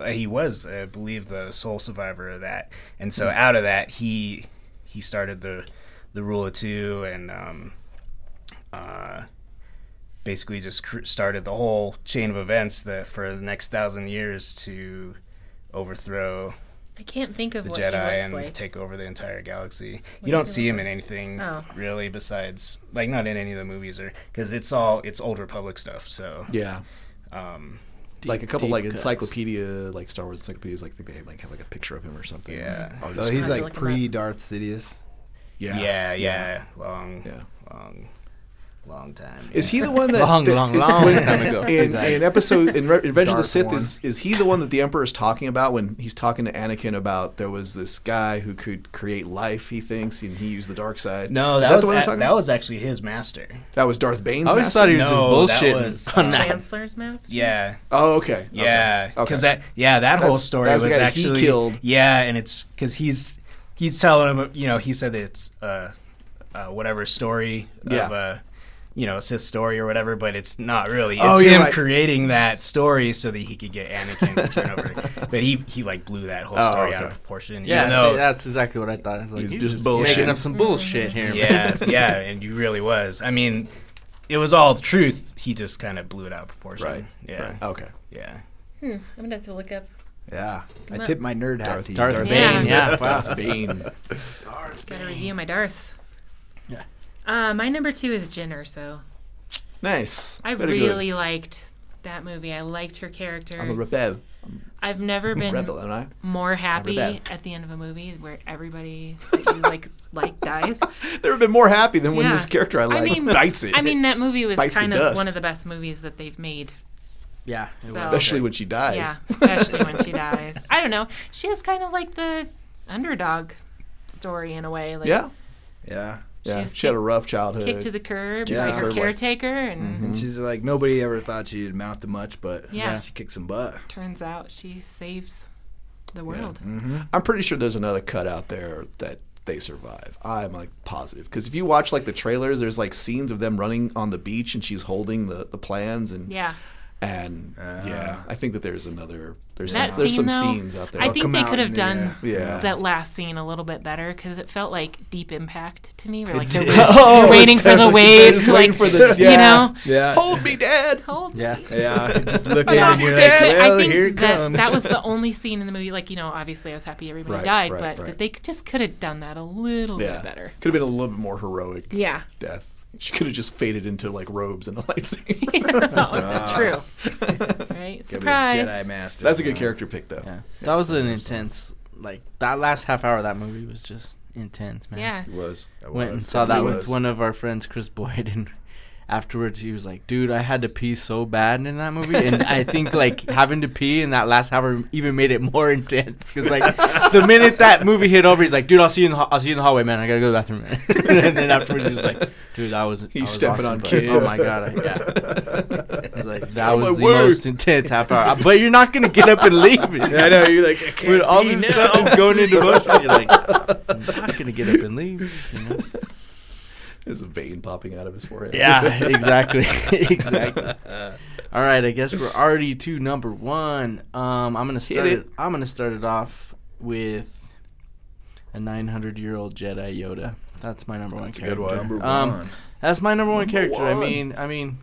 he was, I believe, the sole survivor of that, and so out of that, he he started the the rule of two, and um, uh, basically just cr- started the whole chain of events that for the next thousand years to overthrow I can't think of the what Jedi he looks and like. take over the entire galaxy. What you don't see look him in anything Oh. really besides like not in any of the movies or because it's all it's old Republic stuff. So Yeah. um, like a couple like cuts. encyclopedia, like Star Wars encyclopedias, like they like have like a picture of him or something. Yeah. Oh, So he's like pre Darth Sidious. yeah. yeah, yeah, long, Yeah. long, long time. Is he the one that Long, that- long, long when- time ago. In, Exactly. in episode in Re- Revenge of the Sith, one. is is he the one that the Emperor is talking about when he's talking to Anakin about there was this guy who could create life? He thinks, and he used the dark side. No, Is that, the one a, talking that about? was actually his master. that was Darth Bane's. I always master? thought he was just No, that bullshitting was, on uh, that. Chancellor's master. Yeah, Oh, okay. Yeah, Okay. because that yeah that whole That's- story that was was, the guy he actually killed. Yeah, and it's because he's he's telling him you know he said that it's uh, uh whatever story Yeah. of a you know Sith story or whatever, but it's not really. It's Oh, you're him right. creating that story so that he could get Anakin to turn over. But he he like blew that whole Oh, story out of proportion. Yeah, even though- see, that's exactly what I thought. I was like, He's he's, just just, bullshitting. making up some bullshit here. yeah, yeah, and you really was. I mean, it was all the truth. He just kind of blew it out of proportion. Right. Yeah. Right. Okay. Yeah. Hmm, I'm gonna have to look up. Yeah, I on. tip my nerd hat Darth- to you. Darth Darth Bane, Bane. yeah. Wow. Darth Bane. Gotta review my Darth. Yeah. Uh, my number two is Jyn Erso. Nice. I Very good. really liked that movie. I liked her character. I'm a rebel. I've never been rebel, am I? more happy at the end of a movie where everybody that you like like dies. Never been more happy than when Yeah. this character I like mean, bites it. I mean that movie was Bites kind of dust. one of the best movies that they've made. Yeah. it was. So- especially when she dies. Yeah, especially when she dies. I don't know. She has kind of like the underdog story in a way. Like yeah. Yeah, Yeah. was She had a rough childhood. kicked to the curb Yeah. by Curb, her like- caretaker, and and she's like nobody ever thought she'd amount to much, but Yeah. she kicked some butt. turns out she saves the world. Mm-hmm. I'm pretty sure there's another cut out there that they survive. I'm like positive because if you watch like the trailers, there's like scenes of them running on the beach and she's holding the, the plans and Yeah. And yeah, I think that there's another there's That some, there's scene, some though, scenes out there. I think they could have done uh, Yeah. that last scene a little bit better because it felt like deep impact to me. Where like did. they're, wait- Oh, they're it waiting for the wave to like, for the- yeah. you know, Yeah, Hold me, Dad. hold. Yeah. yeah. Just look at it and you're like, dad. Well, I think here it that comes. that was the only scene in the movie. Like you know, obviously I was happy everybody Right, died, right, but right. that they just could have done that a little Yeah. bit better. Could have been a little bit more heroic Yeah. death. She could have just faded into like robes and a lightsaber. Oh, true. Right? Gotta be a Surprise. Jedi master. That's a good character pick, though. Yeah, that was an intense. Like that last half hour of that movie was just intense, man. Yeah. It was. That Went and was. saw that definitely with was. one of our friends, Chris Boyd, and afterwards he was like, "Dude, I had to pee so bad in that movie," and I think like having to pee in that last hour even made it more intense because like the minute that movie hit over, he's like, "Dude, I'll see you in the, I'll see you in the hallway, man. I gotta go to the bathroom." and then afterwards he's like, "Dude, I was He's I was stepping awesome, on but- kids. Oh my god, I, yeah." He's like, "That Oh, was the word." most intense half hour," uh, but you're not gonna get up and leave. I know you're like I can't all this now. stuff is going into motion, you're like, I'm not gonna get up and leave. You know? There's a vein popping out of his forehead. Yeah, exactly, exactly. All right, I guess we're already to number one. Um, I'm gonna start it. it. I'm gonna start it off with a 900 year old Jedi Yoda. That's my number one That's a character. good one. Number Um, one. That's my number one Number character. I mean, I mean,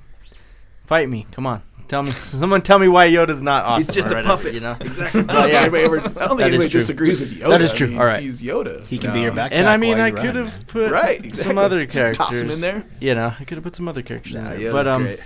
fight me. Come on, tell me. Someone tell me why Yoda's not awesome. He's just or a whatever, puppet. You know. Exactly. I don't think yeah. anybody, ever, I don't think That is anybody true. disagrees with Yoda. That is I true. mean, All right. He's Yoda. He can No, be your he's- backpack. And I mean, I could have put Right, some exactly. other Just characters. toss 'em in there. You know, I could have put some other characters Nah, in there. yeah, but um, great.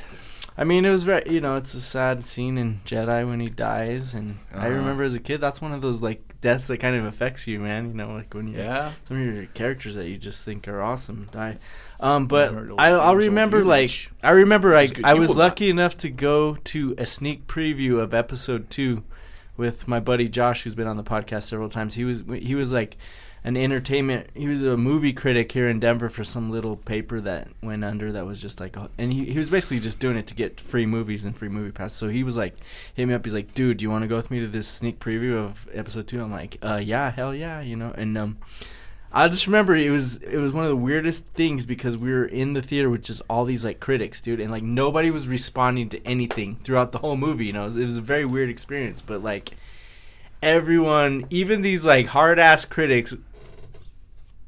I mean, it was very, you know, it's a sad scene in Jedi when he dies, and I Uh-huh. remember as a kid, that's one of those like deaths that kind of affects you, man. You know, like when you Yeah. some of your characters that you just think are awesome die. Um, but I, I'll remember like. I remember I I was lucky enough to go to a sneak preview of episode two with my buddy Josh, who's been on the podcast several times. He was he was like an entertainment. He was a movie critic here in Denver for some little paper that went under that was just like, and he he was basically just doing it to get free movies and free movie passes. So he was like, hit me up. He's like, dude, do you want to go with me to this sneak preview of episode two? I'm like, uh, yeah, hell yeah, you know. And um, I just remember it was it was one of the weirdest things because we were in the theater with just all these like critics, dude, and like nobody was responding to anything throughout the whole movie. You know, it was, it was a very weird experience, but like everyone, even these like hard ass critics,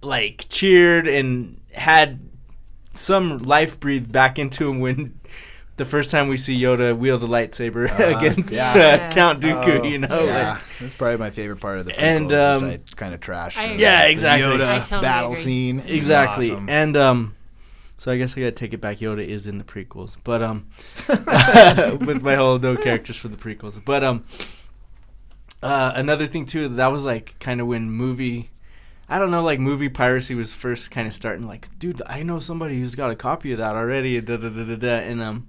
like cheered and had some life breathed back into him when the first time we see Yoda wield a lightsaber Uh-huh. against Yeah. uh, Yeah. Count Dooku. Oh, you know, yeah, like, that's probably my favorite part of the prequels, And, um, which I kind of trashed. I earlier. agree. Yeah, The exactly. Yoda totally battle agree. scene, exactly awesome. and um so i guess i gotta take it back yoda is in the prequels but um with my whole no characters for the prequels but um uh another thing too that was like kind of when movie I don't know, like movie piracy was first kind of starting. Like, dude, I know somebody who's got a copy of that already. Da, da, da, da, da. And um,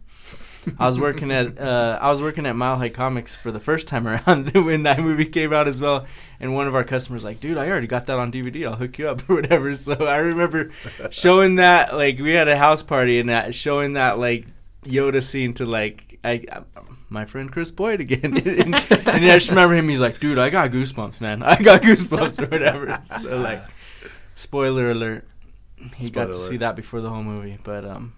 I was working at uh, I was working at Mile High Comics for the first time around when that movie came out as well. And one of our customers like, dude, I already got that on DVD. I'll hook you up or whatever. So I remember showing that like we had a house party and that showing that like Yoda scene to like I. my friend Chris Boyd again, and, and I just remember him. He's like, "Dude, I got goosebumps, man. I got goosebumps or whatever." So like, spoiler alert, he got to alert. see that before the whole movie. But um,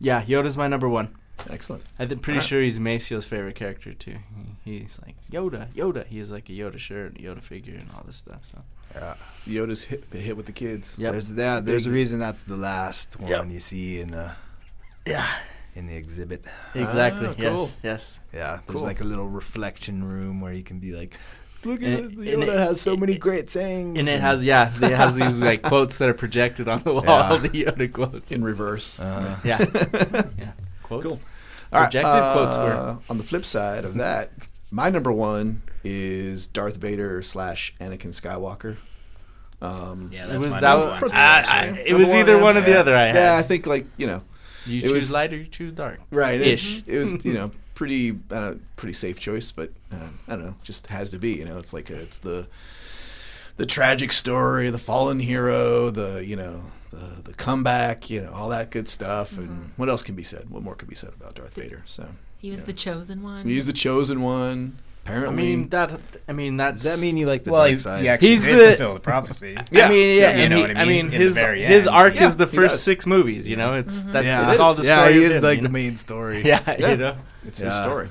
yeah, Yoda's my number one. Excellent. I'm pretty Alright. sure he's Macio's favorite character too. He, he's like Yoda, Yoda. He has like a Yoda shirt, Yoda figure, and all this stuff. So Yeah. Yoda's hit, hit with the kids. Yep. There's that. there's a reason that's the last one Yep. you see in the yeah, in the exhibit. exactly. Ah, yes, cool. yes. Yeah, there's Cool. like a little reflection room where you can be like, look at And this, Yoda it- has so many it- great sayings. And it has yeah, it has these like quotes that are projected on the wall. Yeah. The Yoda quotes. In reverse. Uh, yeah, yeah. Quotes. Cool. All right, Projected quotes were. uh, On the flip side of that, my number one is Darth Vader slash Anakin Skywalker. Um, Yeah, It that's was my that. number one- one I- I- actually. it was either one or the other. I had. Yeah, I think like you know, you it choose was- light or you choose dark. right? Ish. It, it was you know pretty I pretty safe choice, but uh, I don't know, just has to be. You know, it's like a, it's the the tragic story, the fallen hero, the you know the the comeback, you know all that good stuff. And what else can be said? What more could be said about Darth Vader? So He was Yeah. the chosen one. he's the chosen one. I mean that. I mean that's. does that mean you like the well, dark he, side? he actually He's did the- fulfill the prophecy. Yeah. I mean, yeah, You know he- what I mean. I mean? mean, In the his his end. arc Yeah, is the first does. six movies. You know, it's that's yeah, that's all the yeah, story. he is him, like you the know? main story. Yeah, Yeah. you know. it's his story.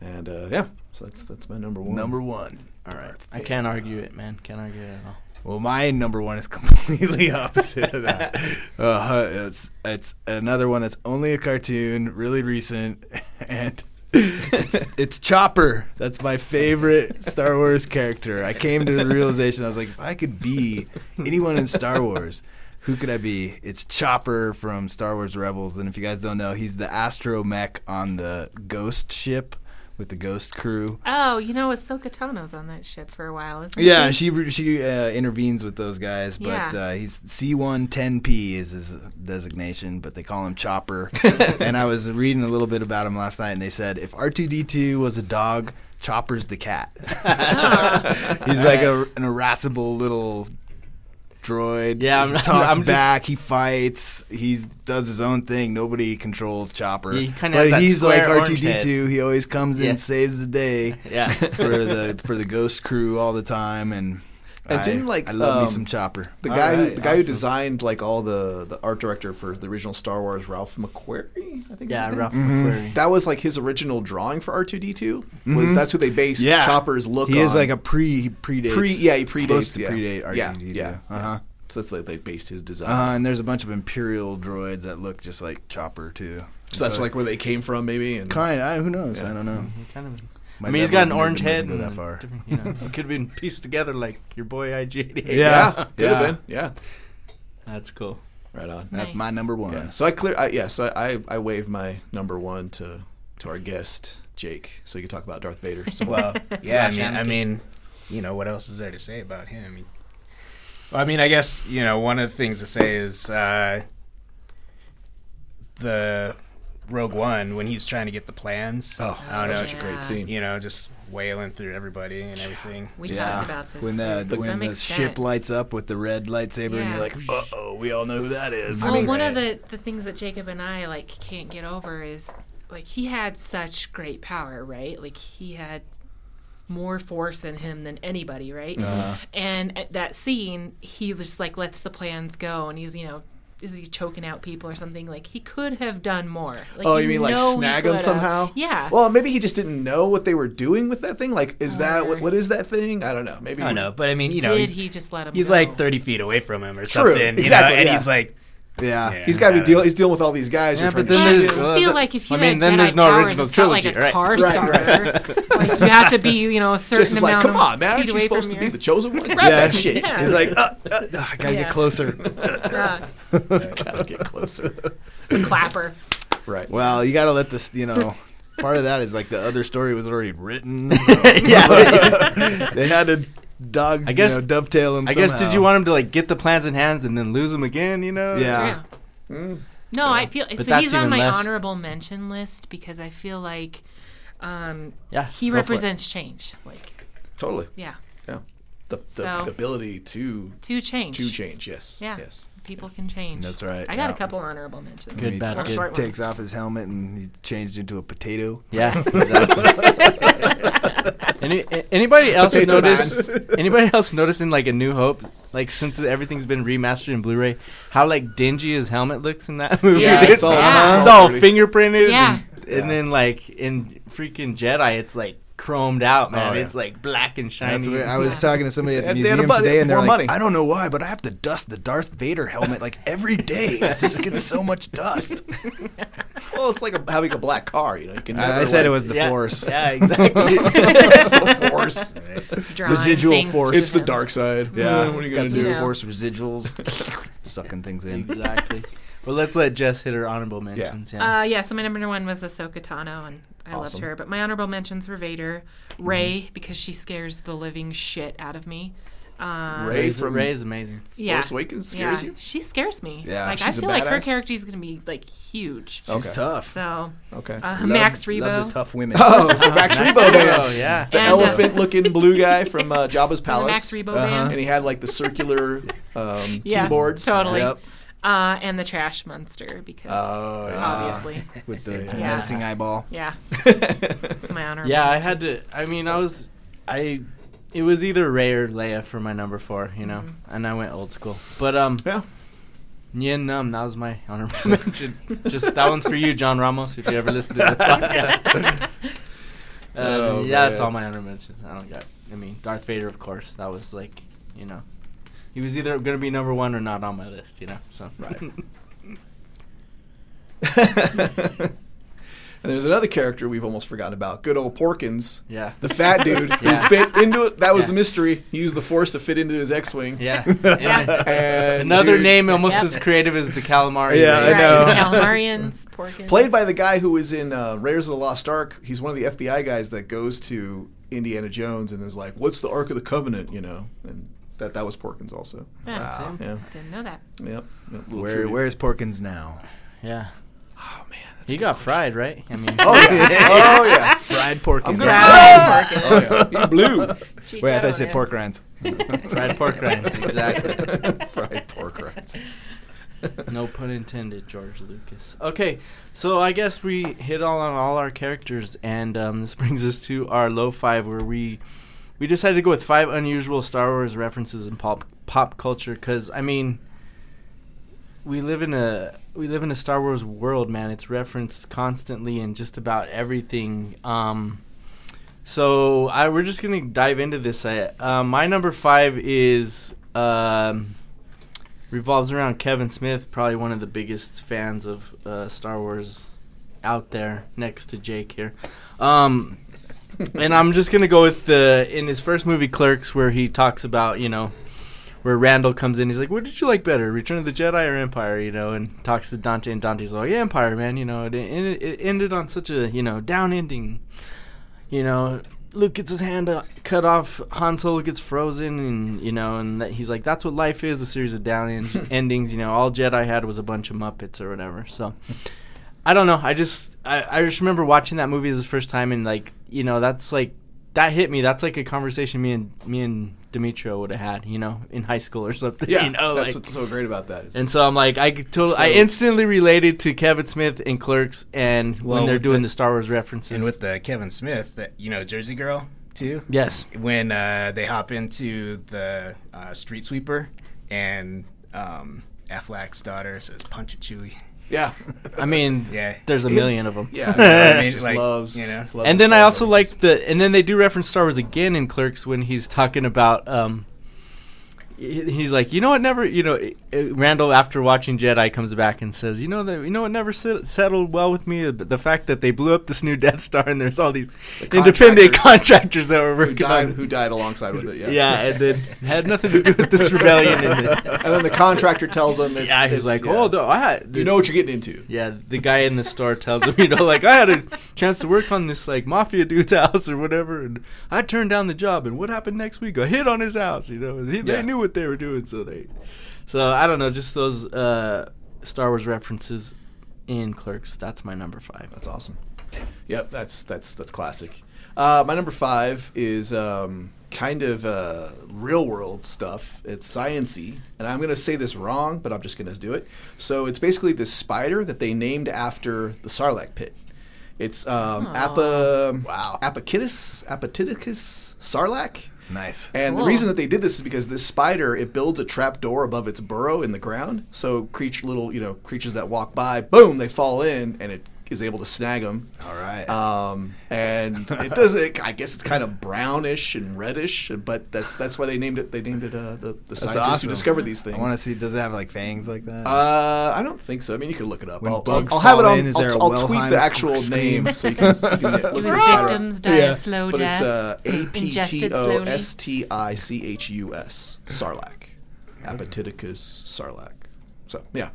And uh, yeah, so that's that's my number one. Number one. All right, I can't argue it, man. Can't argue it at all. Well, my number one is completely opposite of that. Uh, it's it's another one that's only a cartoon, really recent, and it's, it's Chopper. That's my favorite Star Wars character. I came to the realization I was like, if I could be anyone in Star Wars, Who could I be? It's Chopper from Star Wars Rebels, and if you guys don't know, he's the astromech on the Ghost ship with the Ghost crew. Oh, you know, Ahsoka Tano's on that ship for a while, isn't Yeah, she? she she uh, intervenes with those guys, but Yeah. uh, he's C110P is his designation, but they call him Chopper. and I was reading a little bit about him last night, and they said if R2D2 was a dog, Chopper's the cat. he's like a, an irascible little droid. Yeah, I'm- he talks I'm just- back. He fights. He does his own thing. Nobody controls Chopper. He but he's like R2D2. He always comes in, Yeah. saves the day Yeah. for the for the Ghost crew all the time, and And I, didn't, like, I love me um, some Chopper. The All guy, who, the guy who designed like all the the art director for the original Star Wars, Ralph McQuarrie, I think. Yeah, his? Ralph Mm-hmm. McQuarrie. That was like his original drawing for R two D two. Was that's who they based Yeah, Chopper's look on? He on. is like a pre he predates. Pre- yeah, he supposed predates, to yeah. predate R2D2. Yeah, yeah, Uh huh. so that's like they based his design. Uh. And there's a bunch of Imperial droids that look just like Chopper too. so that's like where they came from, maybe. And kind. I, who knows? Yeah. I don't know. He kind of. My I mean, he's got an orange head. Go that far. different- You know, it could have been pieced together like your boy IG88. Yeah. yeah, could yeah. have been. Yeah, That's cool. right on. That's my number one. Yeah. So I clear. I, yeah. So I I wave my number one to to our guest Jake, so you can talk about Darth Vader. So Well, yeah, I Slash mean, I mean, you know, what else is there to say about him? I mean, well, I mean, I guess you know, one of the things to say is uh, the Rogue One when he's trying to get the plans. oh, I don't know, such a great scene. you know, just wailing through everybody and everything. We Yeah. talked about this when too, the, to when the extent. ship lights up with the red lightsaber, and you're like, uh oh, we all know who that is. Well, one of the, the things that Jacob and I like can't get over is like he had such great power, right? Like he had more force in him than anybody, right? Uh-huh. And at that scene, he just like lets the plans go, and he's you know. Is he choking out people or something? Like he could have done more. Like, Oh, you mean like know snag him somehow? Yeah. Well, maybe he just didn't know what they were doing with that thing. Like, is that what, what is that thing? I don't know. Maybe I don't know, but I mean, you know, Did he's, he just let him? he's go? like 30 feet away from him or True, something, you exactly, know, and yeah. he's like, yeah. Yeah. He's got to be dealing. He's dealing with all these guys. who are Yeah, trying but to then Yeah, shoot him. I feel the- like if you I mean, had then Jedi there's no powers, original it's not like trilogy, a right? car Right, starter. like you have to be, you know, a certain Just is amount like, come on, man! feet Aren't you supposed from to be the chosen one? Grab Yeah. that shit. Yeah. He's like, uh, uh, uh, I gotta Yeah. get closer. Yeah, Gotta get closer. the clapper. right. well, you gotta let this, you know. Part of that is like the other story was already written. yeah. they had to dog, I guess- you know, dovetail him. I guess did you want him to like get the plans in hands and then lose them again? You know? Yeah. Yeah. Mm. No, I feel But so. that's He's on my less- honorable mention list because I feel like um, Yeah. he go for it. represents change. Like, Totally. yeah, Yeah. The, the, So- the ability to to change. to change. Yes. Yeah. Yes. People can change. That's right. I got yeah. a couple honorable mentions. Good, He bad, Or good. short Takes off his helmet and he's changed into a potato. Yeah. Exactly. Any, a- anybody else Potato notice? anybody else noticing like a New Hope? Like since everything's been remastered in Blu-ray, how like dingy his helmet looks in that movie. Yeah, dude. it's all- yeah. it's all dirty. fingerprinted. Yeah. And, and then like in freaking Jedi, it's like chromed out, man. Oh, yeah. It's like black and shiny. That's weird. I was talking to somebody at the They a museum budget- today, and they're like, money. "I don't know why, but I have to dust the Darth Vader helmet like every day. It just gets so much dust." Well, it's like a, having a black car. You know, you can. Never, I, I said like, it was the yeah. Force. Yeah, exactly. it's the force. Drawing Residual force. to It's the dark side. Yeah, What are you got gonna some do? Force residuals, sucking things in. exactly. Well, let's let Jess hit her honorable mentions. Yeah. Uh, yeah, so my number one was Ahsoka Tano, and I loved her. But my honorable mentions were Vader, Rey because she scares the living shit out of me. Uh, Rey Rey's, from Rey's amazing. yeah, Force Awakens scares yeah, you. she scares me. Yeah, like I she's a feel like her character is gonna be like huge. She's Okay. tough. So Okay. uh, Love- Max love Rebo, the tough women. Oh, the Max Max Rebo Rebo, band. yeah. The And, uh, elephant-looking blue guy from uh, Jabba's the palace. Max Rebo Uh-huh. band. and he had like the circular um, Yeah, keyboards. totally. Yep. Uh, and the Trash Monster because Oh, yeah. obviously, with the Yeah. menacing eyeball. yeah, it's my honor. Yeah, I had to. I mean, I was, I, it was either Rey or Leia for my number four, you know, and I went old school. But um, Yeah. Nien Nunb, that was my honorable mention. Just that one's for you, John Ramos, if you ever listen to the podcast. um, Oh, yeah, that's all my honorable mentions. I don't got. I mean, Darth Vader, of course. That was like, you know, he was either gonna be number one or not on my list, you know. So Right. And there's another character we've almost forgotten about. Good old Porkins. Yeah. The fat dude Yeah. who fit into it. That was Yeah. the mystery. He used the force to fit into his X-wing. Yeah. And And another dude, name almost Yep. as creative as the calamari. Yeah, I know. Calamarians, Porkins. Played by the guy who was in uh, Raiders of the Lost Ark. He's one of the FBI guys that goes to Indiana Jones and is like, "What's the Ark of the Covenant?" You know, and that that was Porkins also. Yeah, That's him. Yeah. Didn't know that. Yep. yep Where trivia. where's Porkins now? Yeah. Oh man, that's He got fried, right? I mean, Oh yeah. oh yeah. Fried Porkins. I'm gonna Right. say- oh, yeah. He's blue. Wait, I thought you said pork rinds. fried pork rinds. Exactly. Fried pork rinds. No pun intended, George Lucas. Okay, so I guess we hit all on all our characters, and um, this brings us to our low five, where we we decided to go with five unusual Star Wars references in pop pop culture. Because I mean, we live in a we live in a Star Wars world, man. It's referenced constantly in just about everything. Um, so I we're just gonna dive into this. I, uh, my number five is. Um, revolves around Kevin Smith, probably one of the biggest fans of uh, Star Wars out there, next to Jake here. Um, and I'm just gonna go with the in his first movie Clerks, where he talks about you know where Randall comes in. He's like, "What did you like better, Return of the Jedi or Empire?" You know, and talks to Dante, and Dante's like, "Yeah, Empire, man. You know, it, it, it ended on such a you know down ending. You know, Luke gets his hand uh, cut off, Han Solo gets frozen, and you know, and that, he's like, "That's what life is—a series of down en- endings." You know, all Jedi had was a bunch of Muppets or whatever. So, I don't know. I just, I, I just remember watching that movie as the first time, and like, you know, that's like, that hit me. That's like a conversation me and me and Demetrio would have had, you know, in high school or something. Yeah, you know, that's like, what's so great about that. and so I'm like, I could totally, I instantly related to Kevin Smith and Clerks, and Well, when they're doing the- the Star Wars references. And with the Kevin Smith, that you know, Jersey Girl too. yes, When uh, they hop into the uh, street sweeper, and um, Affleck's daughter says, "Punch it, Chewie." Yeah, I mean, Yeah. there's a million of them. yeah. I mean, just like, loves, you know. loves and the then I also Wars. like the, and then they do reference Star Wars again in Clerks when he's talking about, um, he- he's like, you know what, never, you know, uh, Randall after watching Jedi comes back and says, you know that, you know what, never set, settled well with me, the fact that they blew up this new Death Star and there's all these independent contractors that were who working died, on. who died alongside with it. Yeah, Yeah, and then had nothing to do with this rebellion. And the, And then the contractor tells him, it's, yeah, he's it's- like, yeah. oh, no, I had, you know what you're getting into. Yeah, the guy in the store tells him, you know, like I had a chance to work on this like mafia dude's house or whatever, and I turned down the job. And what happened next week? A hit on his house. You know, he, Yeah. they knew what they were doing, so they. So I don't know, just those uh, Star Wars references in Clerks. That's my number five. That's awesome. Yep, that's that's that's classic. Uh, my number five is um, kind of uh, real world stuff. It's sciency, and I'm going to say this wrong, but I'm just going to do it. So it's basically this spider that they named after the Sarlacc pit. It's um, Apa wow Apatitis Apatiticus Sarlacc. Nice. And the reason that they did this is because this spider it builds a trap door above its burrow in the ground. So creature little you know creatures that walk by, boom, they fall in, and it is able to snag them. All right. Um, and it does. It, I guess it's kind of brownish and reddish, but that's that's why they named it. They named it uh, the the That's scientists awesome. who discovered these things. I want to see. Does it have like fangs like that? Uh, I don't think so. I mean, you could look it up. When I'll, bugs I'll, I'll have it on. in, is I'll, there a I'll tweet the actual scream? name so you can, you can look Do the his victims die Yeah. a slow But death? it's uh, A P T Ingested O slowly? S T I C H U S Sarlacc, Apatiticus Sarlacc. So yeah,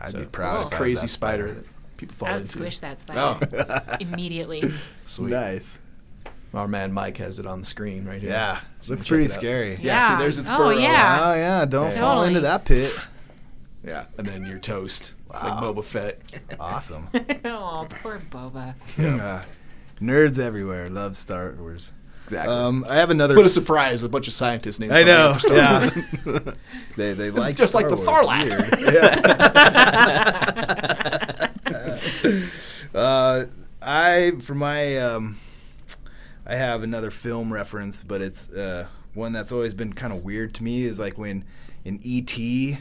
I'd so, be proud This if crazy spider spider. that people fall I would into. squish that spider immediately. Sweet. Nice. Our man Mike has it on the screen right here. Yeah. So Looks check pretty it out. scary. Yeah. Yeah. See, there's its Oh, burrow. yeah. Oh yeah. Don't fall Totally. into that pit. Yeah, and then you're toast like Wow. Boba Fett. Awesome. oh, poor Boba. Uh, nerds everywhere love Star Wars. Exactly. Um, I have another. what a surprise! A bunch of scientists named. I know. something after Star Yeah. Wars. they they like just like the Wars. Tharlac. Weird. uh, I for my um, I have another film reference, but it's uh, one that's always been kind of weird to me. Is like when in E.T.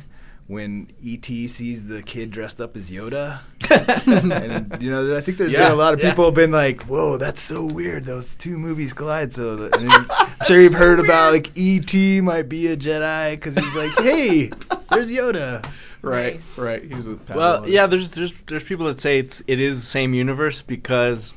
When E.T. sees the kid dressed up as Yoda, and you know, I think there's Yeah, been a lot of people have been like, "Whoa, that's so weird! Those two movies collide." So, and I'm sure you've heard about like E.T. might be a Jedi because he's like, "Hey, there's Yoda." Right, Nice. right. He was a Well, Padawan. yeah, there's there's there's people that say it's it is the same universe because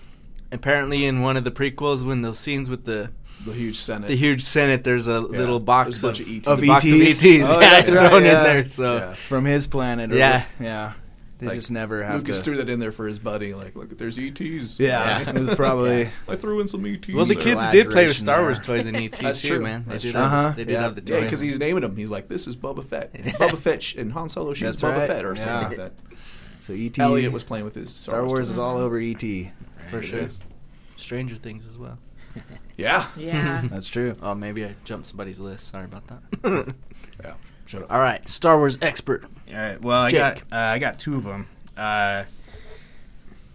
apparently in one of the prequels when those scenes with the the huge Senate. the huge senate there's a Yeah, little there's box a bunch of, of ETs. Of the box of ETs? ETs. Oh, yeah, that's it's right, thrown yeah. in there. So Yeah. from his planet. Or Yeah. yeah. They Like, just never have Lucas to. threw that in there for his buddy. Like, look, there's ETs. yeah, it was probably. I threw in some ETs. well, the kids did play with Star Wars toys and ETs That's too, true. man. They That's did true. have, Uh-huh. the, they did Yeah. have the Yeah, because he's naming them. He's like, this is Boba Fett. Boba Fett and Han Solo shoots That's Boba right. Fett or something like that. So ET. Elliott was playing with his Star Wars toys. is all over ET. for sure. Stranger Things as well. Yeah. Yeah. That's true. Oh, maybe I jumped somebody's list. Sorry about that. Yeah. Shut up. All right, Star Wars expert. All right. Well, I Jake. got uh, I got two of them. Uh,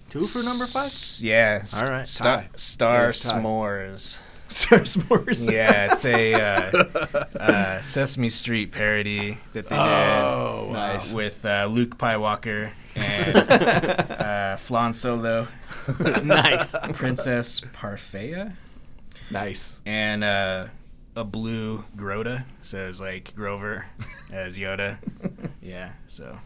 Two for number five. s- Yeah. s- All right. Star, Tie. Star Yeah, tie. S'mores. Star S'mores. Yeah, it's a uh, uh, Sesame Street parody that they Oh, did nice. with uh, Luke Skywalker and uh, Flan Solo, nice. Princess Parfait, Nice. and uh, a blue Grota. So it's like Grover as Yoda. Yeah, so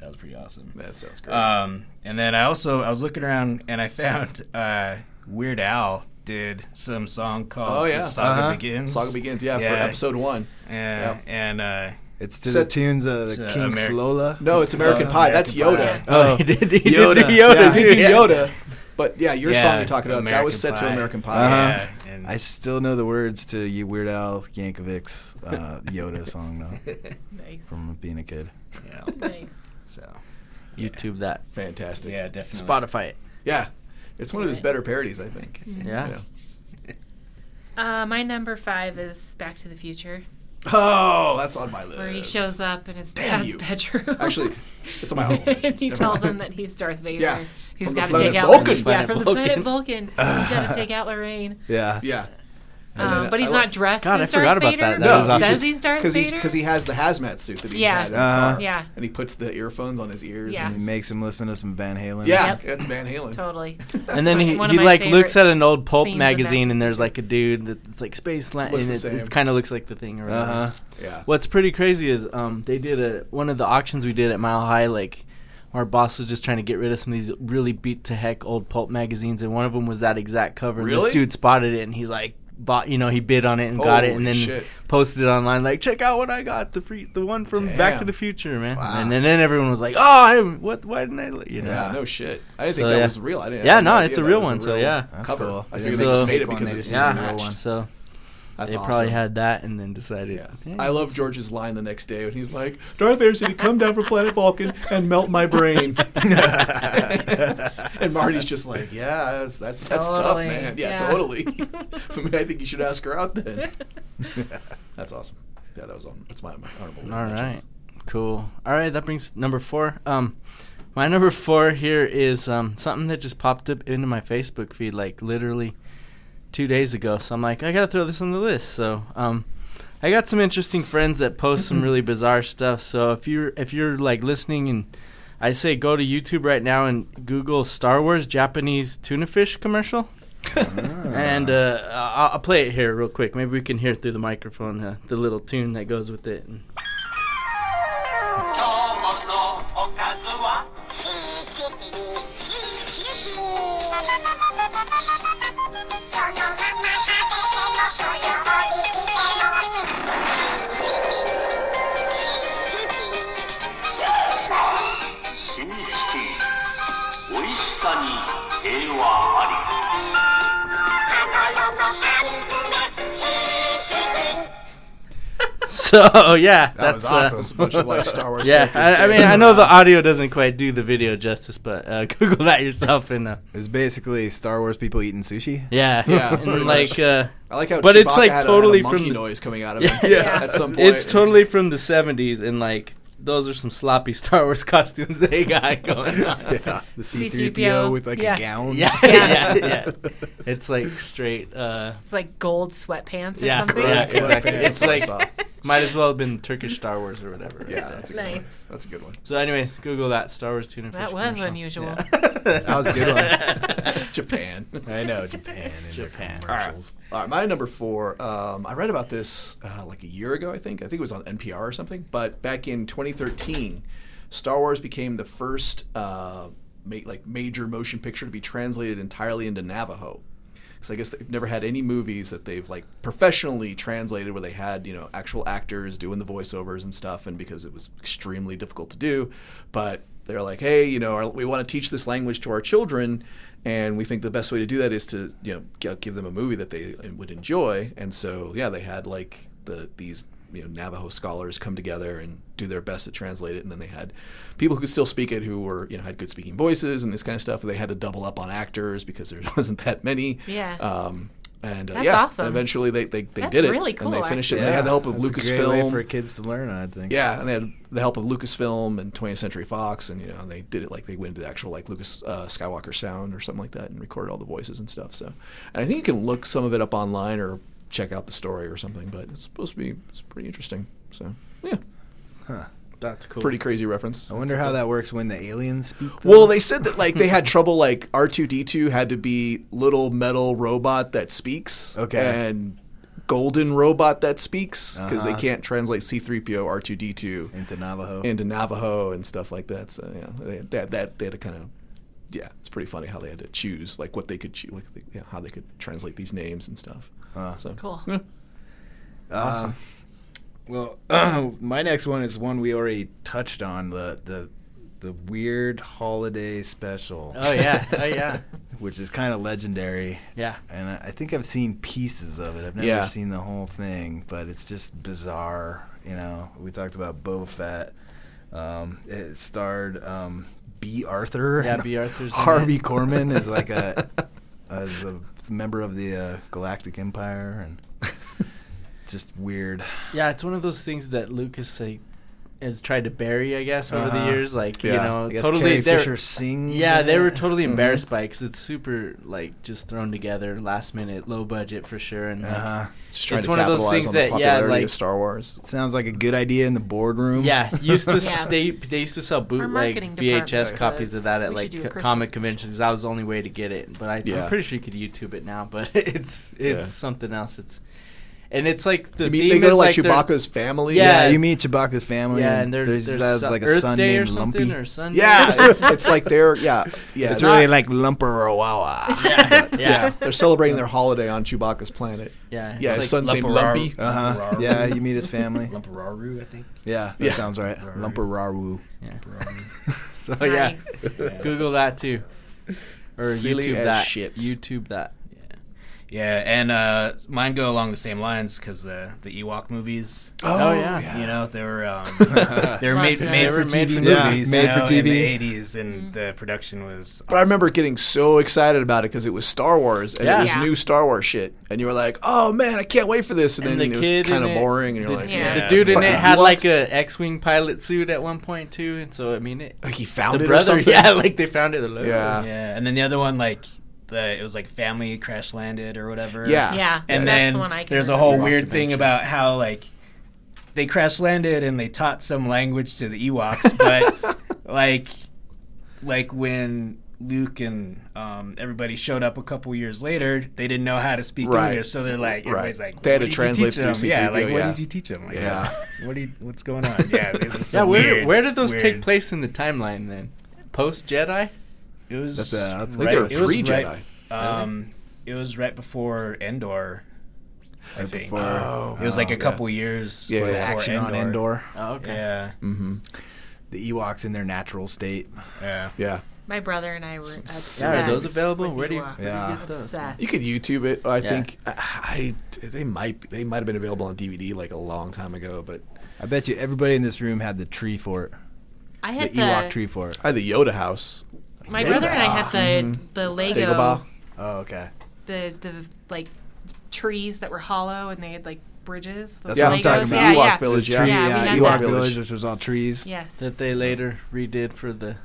that was pretty awesome. That sounds great. Um, and then I also I was looking around and I found uh, Weird Al did some song called oh yeah. The Saga Uh-huh. Begins. Saga begins. Yeah, for episode one. And, and uh, It's to Set- the tunes of the to Kinks' Ameri- Lola. No, it's American Pie. That's Yoda. Pie. Oh, he did. He did Yoda. do Yoda. Yeah. He did. Yoda. But yeah, your song Yeah, you're talking about that was set to American Pie. Uh-huh. yeah, and I still know the words to you Weird Al Yankovic's uh, Yoda song though nice. from being a kid. yeah, Nice. so YouTube that. Fantastic. yeah, definitely. Spotify it. Yeah. It's one of his better parodies, I think. Yeah. Uh, my number five is Back to the Future, Oh, that's on my list. where he shows up in his Damn dad's you. bedroom. Actually, it's on my home. and he tells him that he's Darth Vader. Yeah, He's from the got to take out Vulcan. yeah, from the Vulcan. planet Vulcan. He's got to take out Lorraine. Yeah. Yeah. Um, but he's I not dressed God, I as Darth forgot about Vader. that. That No, was he awesome. says he's Darth Because he, Vader. 'cause he has the hazmat suit that he Yeah. had. Uh-huh. yeah, And he puts the earphones on his ears. Yeah. And He makes him listen to some Van Halen. yeah. Yep. It's Van Halen. totally. And then he, he like looks at an old pulp magazine and there's like a dude that's like space land and it, it kind of looks like the thing or whatever. Uh huh. Yeah. What's pretty crazy is um they did a one of the auctions we did at Mile High like our boss was just trying to get rid of some of these really beat to heck old pulp magazines and one of them was that exact cover. And Really? this dude spotted it and he's like bought you know he bid on it and got it and then shit. posted it online like check out what I got the free the one from Back to the Future man Wow. and, then then everyone was like oh I, what why didn't I you know Yeah. No shit. I didn't think that yeah. was real. I didn't. Yeah, had no, it's a that real was one, so yeah. That's cover. cool. I They figured didn't they just made it because they it's just yeah used a real one. so That's they awesome. probably had that and then decided Yeah. "Hey, I love George's line the next day when he's like, Darth Vader said he'd come down from planet Vulcan and melt my brain. and Marty's just like, yeah, that's that's, that's tough, man. Yeah, Yeah. totally. I mean, I think you should ask her out then. that's awesome. Yeah, that was on. That's my, my honorable All mentions. right. Cool. All right, that brings number four. Um, my number four here is um something that just popped up into my Facebook feed like literally two days ago. So I'm like, I gotta throw this on the list. So um, I got some interesting friends that post some really bizarre stuff. So if you're if you're like listening and I say go to YouTube right now and Google Star Wars Japanese tuna fish commercial. And uh, I'll, I'll play it here real quick. Maybe we can hear through the microphone uh, the little tune that goes with it. And So yeah, That that's was awesome. uh, a bunch of like Star Wars. yeah. I, I mean, I know the audio doesn't quite do the video justice, but uh, Google that yourself and uh, It's basically Star Wars people eating sushi. yeah, Yeah, and like uh, I like how But it's, like, a- totally had a, from monkey the- noise coming out of him. Yeah. At some point, it's totally from the '70s, and like those are some sloppy Star Wars costumes they got going on. Yeah, the C-3PO, C-3PO with like yeah. a gown. Yeah, yeah, yeah. It's like straight. Uh, It's like gold sweatpants or Yeah, something. yeah, exactly. Pants It's or like something. might as well have been Turkish Star Wars or whatever. right yeah, there. that's a good Nice. one. That's a good one. So, anyways, Google that Star Wars tuna fish. That was commercial. unusual. Yeah. That was a good one. Japan. I know Japan. And Japan. Japan commercials. All right, my number four. Um, I read about this uh, like a year ago. I think. I think it was on NPR or something. But back in 2013, Star Wars became the first uh, ma- like major motion picture to be translated entirely into Navajo. Because I guess they've never had any movies that they've like professionally translated where they had you know actual actors doing the voiceovers and stuff, and because it was extremely difficult to do, but they're like, hey, you know, our, we want to teach this language to our children, and we think the best way to do that is to you know g- give them a movie that they would enjoy. And so yeah, they had like the these you know Navajo scholars come together and do their best to translate it, and then they had people who could still speak it who were you know had good speaking voices and this kind of stuff. And they had to double up on actors because there wasn't that many. Yeah. Um, and uh, That's yeah, awesome. eventually they they, they That's did it. really And cool, they finished it. actually. And they had the help of That's a great way Lucasfilm. for kids to learn. I think. Yeah, and they had the help of Lucasfilm and 20th Century Fox, and you know they did it like they went into the actual like Lucas uh, Skywalker sound or something like that, and recorded all the voices and stuff. So, and I think you can look some of it up online or check out the story or something. But it's supposed to be it's pretty interesting. So yeah, That's cool. pretty crazy reference. I wonder how that works when the aliens speak. though. Well, they said that like they had trouble like R two D two had to be little metal robot that speaks. Okay. And golden robot that speaks because they Uh-huh. can't translate C three PO R two D two into Navajo. into Navajo and stuff like that. So yeah, they they had, that they had to kind of yeah, it's pretty funny how they had to choose like what they could choose, like, yeah, how they could translate these names and stuff. Uh, so Cool. yeah. awesome. Well, my next one is one we already touched on the the the weird holiday special, Oh yeah. Oh yeah. which is kind of legendary. Yeah. And I I think I've seen pieces of it. I've never Yeah. seen the whole thing, but it's just bizarre. You know, we talked about Boba Fett. Um, it starred um, Bea Arthur. Yeah, Bea Arthur's Harvey it. Korman is like a as a member of the uh, Galactic Empire, and just weird. Yeah, it's one of those things that Lucas like has tried to bury, I guess, over the Uh-huh. years. Like you know, I guess totally. They're- Fisher sings. Yeah, in they were it. totally Mhm. embarrassed by it because it's super like just thrown together, last minute, low budget for sure, and like, Uh-huh. Just trying It's to one of those capitalize things on the that, yeah, popularity like- of Star Wars. Sounds like a good idea in the boardroom. Yeah, used to Yeah. they they used to sell bootleg VHS copies of that at like should do a co- comic conventions. That was the only way to get it. But I, Yeah. I'm pretty sure you could YouTube it now. But it's it's Yeah. something else. It's and it's like the You mean, theme they go to is like they're- Chewbacca's family. Yeah, Yeah, you meet Chewbacca's family. Yeah, and there- there's, there's there's so- like a Earth son Day or named something Lumpy. or Sunday. Yeah, it's, it's like they're yeah yeah. it's not- really like Lumperowawa. yeah, yeah. yeah, They're celebrating their holiday on Chewbacca's planet. yeah. Yeah, it's his like, son's named Lumperaru. Lumpy. Uh huh. Lumperaru. Yeah, you meet his family. Lumperaru, I think. Yeah, that Yeah. sounds right. Lumperaru. yeah. So Oh, yeah, Google that too, or Silly YouTube that. shit. YouTube that. Yeah, and uh, mine go along the same lines because the the Ewok movies. Oh, yeah. You know, they were um, they were made made They for were made TV for Yeah, movies. made you for TV. in the '80s, and the production was. But I remember getting so excited about it because it was Star Wars and Yeah. it was Yeah. new Star Wars shit, and you were like, "Oh man, I can't wait for this!" And, And then the it was kind of it- boring, and you're the, like, Yeah. the dude in it had like a X-wing pilot suit at one point too, and so I mean it. like he found the it or brother, something. yeah, like they found it. they're like, Yeah. Yeah, and then the other one like the it was like family crash landed or whatever. Yeah. Yeah, and that's then the one I can there's a whole Ewok weird thing about how like they crash landed and they taught some language to the Ewoks, but like like when Luke and um, everybody showed up a couple years later, they didn't know how to speak Right. English, so they're like, Right. everybody's like, They had to you translate through them?" Yeah, C3PO, like what did you teach them? Like, Yeah. what do you, what's going on? Yeah, this so yeah. Where weird, where did those weird. take place in the timeline then? Post Jedi? It was. That's, uh, that's- I think there were it was three right- Jedi. Um, it was right before Endor. I Right think before- Oh. it was like Oh, a couple years. Yeah, before yeah. Action on Endor. Oh, okay. Yeah, Mm-hmm. The Ewoks in their natural state. yeah. Yeah, My brother and I were Yeah, obsessed. are those available? with Where do you- Yeah. get? Obsessed. you could YouTube it. I Yeah. think I, I they might they might have been available on DVD like a long time ago, but I bet you everybody in this room had the tree fort. I had The had Ewok the, tree fort. I had the Yoda house. My brother and I had the mm-hmm. the Lego Dagobah. Oh, okay. the the like trees that were hollow and they had like bridges. That's those yeah, what I'm Legos. talking talking about. about. Yeah, Ewok yeah. Village. Yeah, tree, Yeah, we yeah, had Ewok that. Village, which was all trees. Yes. That they later redid for the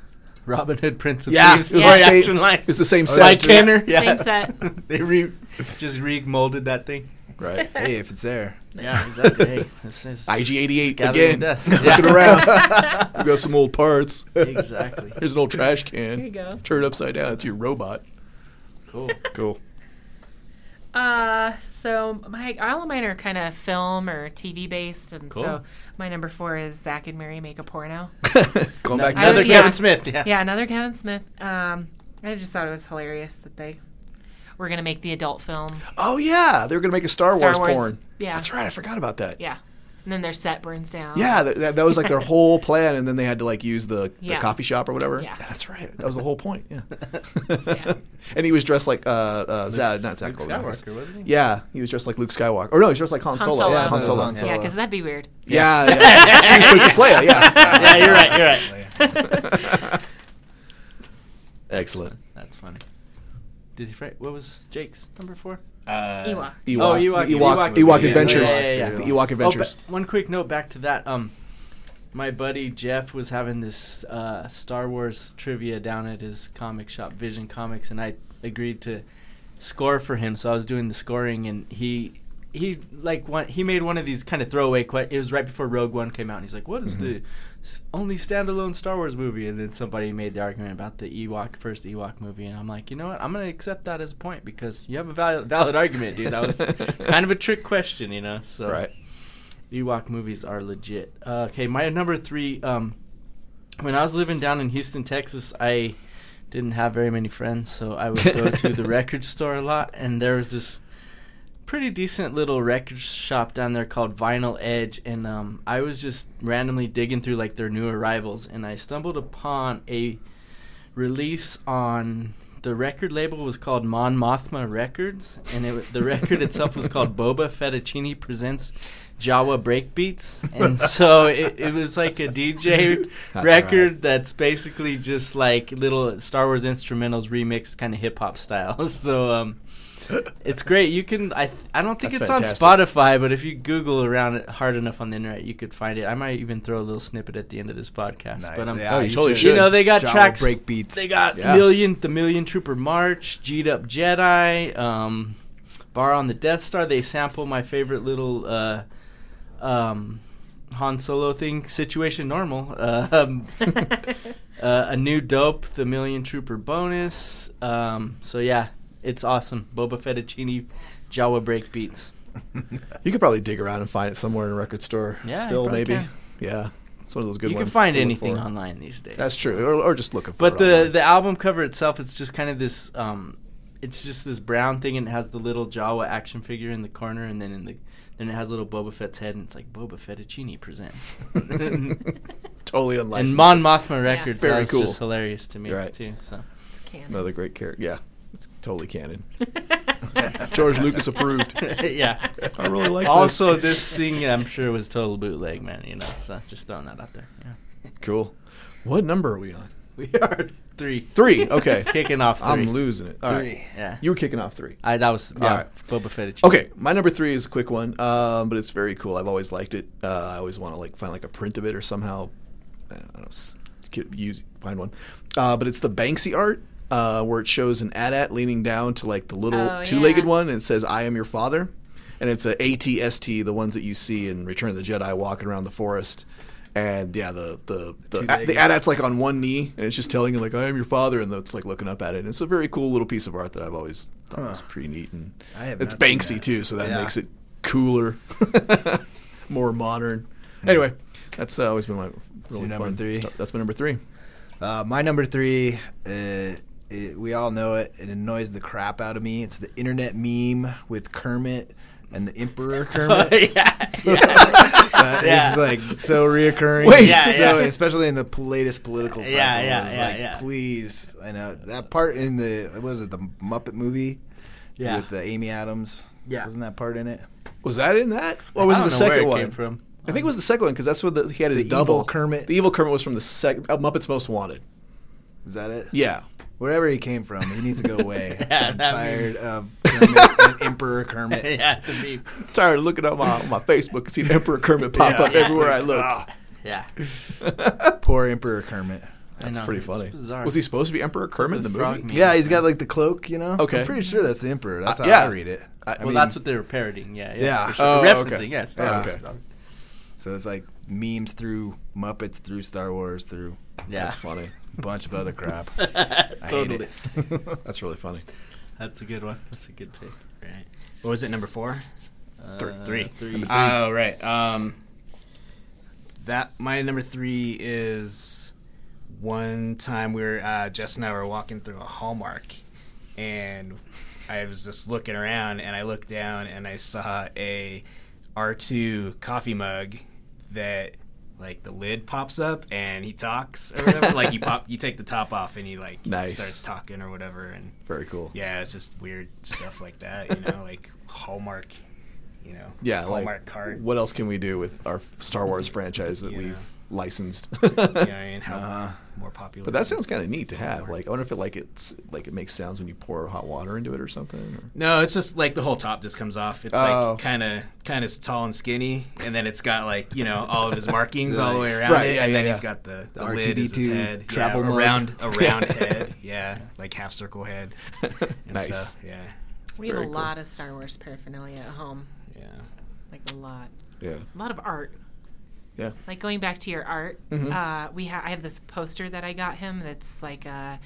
Robin Hood Prince of Yeah, Thieves it was story the same- action line. It's the same Oh, set. Mike Kenner, yeah. Same set. they re just remolded that thing. Right. Hey, if it's there. Yeah, exactly. Hey, this is IG88 again. dust. Looking Yeah. around. we got some old parts. exactly. Here's an old trash can. There you go. Turn it upside down. It's your robot. Cool. Cool. Uh, so my all of mine are kind of film or TV based, and so my number four is Zack and Miri make a porno. Going back to I Another Kevin yeah. Smith. Yeah. yeah, another Kevin Smith. Um, I just thought it was hilarious that they were gonna make the adult film. Oh yeah, they were gonna make a Star, Star Wars, Wars, porn. yeah. that's right. I forgot about that. Yeah, and then their set burns down. Yeah, that, that, that was like their whole plan, and then they had to like use the, the coffee shop or whatever. Yeah. that's right. That was the whole point. Yeah. Yeah. and he was dressed like uh, uh Zack, not Zack Luke Skywalker, wasn't he? Yeah, he was dressed like Luke Skywalker. Or no, he was dressed like Han, Han Solo. Solo. Yeah, Han Han Solo. Solo. Han Yeah, because that'd be weird. Yeah, yeah. she was Princess Leia. Yeah. Yeah, you're right. You're right. Excellent. That's funny. Did he? Fra- what was Jake's number four? Uh, Ewok. Ewok, Oh, Ewok- the Ewok Ewok. Ewok Yeah, Adventures. yeah, yeah, yeah. The Ewok Adventures. Oh, but one quick note back to that. Um, my buddy Jeff was having this uh, Star Wars trivia down at his comic shop, Vision Comics, and I agreed to score for him. So I was doing the scoring, and he he like one he made one of these kind of throwaway. Que- it was right before Rogue One came out, and he's like, "What is the only standalone Star Wars movie?" And then somebody made the argument about the Ewok first Ewok movie, and I'm like, you know what? I'm gonna accept that as a point because you have a valid, valid argument, dude. That was it's kind of a trick question, you know. So Right. Ewok movies are legit. Uh, okay, my number three. Um, when I was living down in Houston, Texas, I didn't have very many friends, so I would go to the record store a lot, and there was this pretty decent little record shop down there called Vinyl Edge, and um, I was just randomly digging through like their new arrivals, and I stumbled upon a release on the record label was called Mon Mothma Records, and it, the record itself was called Boba Fettuccine presents Jawa Breakbeats, and so it, it was like a DJ That's record right. that's basically just like little Star Wars instrumentals remixed, kind of hip hop style. so um, it's great. You can I I don't think That's it's fantastic. on Spotify, but if you Google around it hard enough on the internet, you could find it. I might even throw a little snippet at the end of this podcast. Nice. But um, Yeah, Oh, you totally you should. know they got Jawa tracks break beats. They got Yeah. million the Million Trooper March, G'd Up Jedi, um, Bar on the Death Star. They sample my favorite little uh, um, Han Solo thing, Situation Normal. Uh, um, uh, a new dope, the Million Trooper bonus. Um, so yeah, it's awesome. Boba Fettuccine, Jawa break beats. You could probably dig around and find it somewhere in a record store. Yeah, Still, maybe. can. Yeah. It's one of those good you ones. can find to anything online these days. That's true. Or, or just looking for But it the online. the album cover itself, it's just kind of this. Um, it's just this brown thing, and it has the little Jawa action figure in the corner, and then in the then it has little Boba Fett's head, and it's like Boba Fettuccine presents. totally unlicensed. And Mon Mothma Records, Very that's cool. just hilarious to me right. too. So It's canon. Another great character. Yeah. Totally canon. George Lucas approved. yeah. I really like Also, this. thing I'm sure was total bootleg, man. You know, so just throwing that out there. Yeah. Cool. What number are we on? We are three Three. Okay. kicking off 3 I'm losing it. All right. Three. Yeah. You were kicking off three. I that was yeah, All right. Boba Fettuccine. Okay, my number three is a quick one, um, but it's very cool. I've always liked it. Uh, I always want to like find like a print of it or somehow, I don't know, use find one. Uh, but it's the Banksy art uh, where it shows an AT-AT leaning down to like the little Oh, two-legged yeah. one, and it says "I am your father," and it's a ATST, the ones that you see in Return of the Jedi walking around the forest. And yeah, the the the, two-legged. the AT-AT's like on one knee, and it's just telling you like "I am your father," and it's like looking up at it. And it's a very cool little piece of art that I've always thought was pretty neat. And I have it's Banksy that. too, so that Yeah. makes it cooler, more modern. Anyway, that's uh, always been my really your number three? stuff. That's my number three. Uh, my number three, uh, it, we all know it. It annoys the crap out of me. It's the internet meme with Kermit and the Emperor Kermit. yeah. yeah. That is Yeah. like so reoccurring. Wait. Yeah, so yeah. especially in the latest political cycle. Yeah, yeah, it's yeah, like, yeah. Please, I know that part in the what was it the Muppet movie Yeah. with the Amy Adams. Yeah. wasn't that part in it? Was that in that, or was I it the don't where second it one? came from. I think it was the second one because that's where the, he had his The double evil Kermit? The evil Kermit was from the sec- uh, Muppets Most Wanted. Is that it? Yeah, Wherever he came from, he needs to go away. Yeah, I'm tired means- of Kermit and Emperor Kermit. yeah, the meme. tired of looking at my my Facebook and seeing Emperor Kermit pop Yeah. up everywhere I look. Yeah. Poor Emperor Kermit. That's know, pretty funny. bizarre. Was he supposed to be Emperor Kermit in the movie? meme. Yeah, he's got like the cloak, you know. Okay. I'm pretty sure that's the emperor. That's Uh, how yeah. I read it. I- I well, mean, that's what they were parodying. Yeah, yeah, Yeah. for sure. Oh, referencing. okay. Yeah, Star Yeah, Wars. okay. so it's like memes through Muppets, through Star Wars, through Yeah, That's funny. A bunch of other crap. Totally. it. That's really funny. That's a good one. That's a good pick. Right. What was it? Number four. Uh, Three. Three. Oh right. Um, that my number three is one time we were uh, Jess and I were walking through a Hallmark, and I was just looking around, and I looked down and I saw a R2 coffee mug that like the lid pops up and he talks or whatever. like you pop, you take the top off and he like Nice. starts talking or whatever, and Very cool. yeah, it's just weird stuff like that, you know, like Hallmark, you know, Yeah, Hallmark like card. what else can we do with our Star Wars franchise that Yeah. we've licensed? you know what I mean? How Uh-huh. more popular. But that sounds kind of neat to have. Hallmark. Like, I wonder if it like it's like it makes sounds when you pour hot water into it or something. Or... No, it's just like the whole top just comes off. It's Oh. like kind of kind of tall and skinny, and then it's got like you know all of his markings all the way around Right, it, yeah, and yeah, then yeah. he's got the, the, The lid is his R2D2 head, travel yeah, mug. a round head, yeah, like half circle head, and Nice. stuff, yeah, We have a cool. lot of Star Wars paraphernalia at home. yeah. Like a lot. Yeah. A lot of art. Yeah. Like going back to your art, Mhm. uh, we ha- I have this poster that I got him that's like uh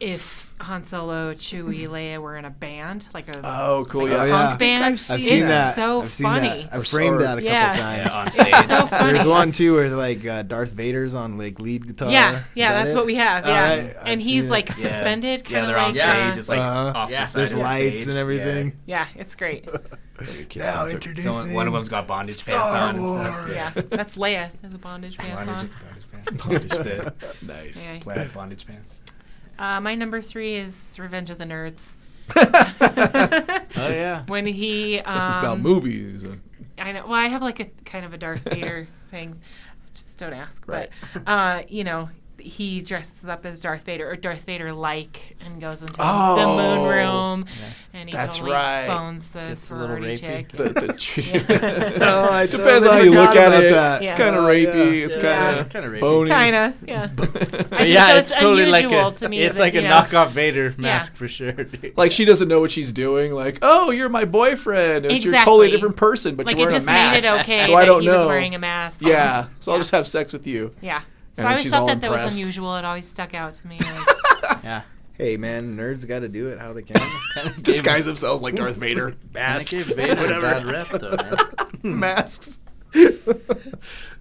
if Han Solo, Chewie, Leia were in a band, like a Oh, cool. like yeah. a Oh, punk yeah. band. I've I've seen seen it's that. so I've seen funny. that. I've framed that a couple Yeah. times. Yeah, on It's stage. so funny. There's one too where like uh, Darth Vader's on like lead guitar. Yeah, yeah, that that's it? what we have. All Yeah, right, I've and he's like it. Suspended, Yeah, kind they're of on like stage. uh, It's like Uh-huh. off Yeah. the side There's of lights stage. and everything. yeah, it's great. Like a Kiss Now concert. introducing. Yeah. Someone, one of them's got bondage Star pants on and stuff. Wars. Yeah, that's Leia. Has the bondage pants Bondage, on. bondage pants. Bondage pants. nice. Yeah. Plaid bondage pants. Uh, my number three is Revenge of the Nerds. Oh yeah. When he, um, This is about movies. I know. Well, I have like a kind of a Darth Vader thing. Just don't ask. Right. But uh, you know, he dresses up as Darth Vader or Darth Vader like and goes into the Oh. moon room and he That's totally right. bones the Gets a little sorority rapey. chick. The, the Yeah. Oh, I Depends on how you look at it. that. Yeah. It's kind of Oh, rapey. yeah. It's kind of Kinda bony. Kinda, yeah. But I just- yeah, so it's, totally like a. to me it's that, like a know, knockoff Vader mask for sure. Like she doesn't know what she's doing. Like, oh, you're my boyfriend. And You're a totally different person, but Like you're it wearing just a mask. made it okay so that I don't he know. was wearing a mask. Yeah. So I'll just have sex with you. Yeah. So And I always thought all that that was unusual. It always stuck out to me. Like, yeah. Hey man, nerds got to do it how they can. Disguise themselves like Darth Vader. Masks. gave Vader a bad rep though. Man. Masks.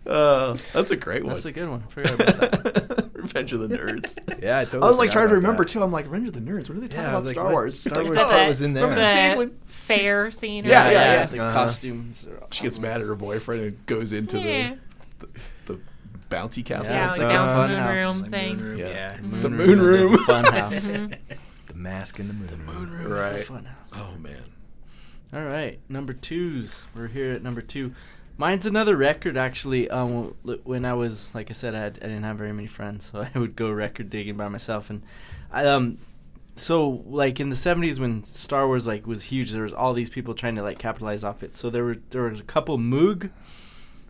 uh, that's a great one. That's a good one. Forgot about that. Revenge of the Nerds. yeah, I totally. I was like trying to remember that. too. I'm like, Revenge of the Nerds. What are they talking Yeah, about? was like, Star what? Wars. Star Wars oh, part was in there. Remember the The- scene when fair scene. or Yeah, yeah, yeah. The Uh-huh. costumes. Are she gets mad at her boyfriend and goes into Yeah. the, the the bouncy castle. Yeah, it's like like a bounce moon house. room Like thing. Moon room, Yeah. yeah. The moon room. Fun house. Mhm. the mask in the moon. Moon room. Right. Fun house. Oh man. All right, number twos. We're here at number two. Mine's another record, actually. Um, when I was, like I said, I, had, I didn't have very many friends, so I would go record digging by myself. And I, um, so like in the '70s when Star Wars like was huge, there was all these people trying to like capitalize off it. So there were there was a couple Moog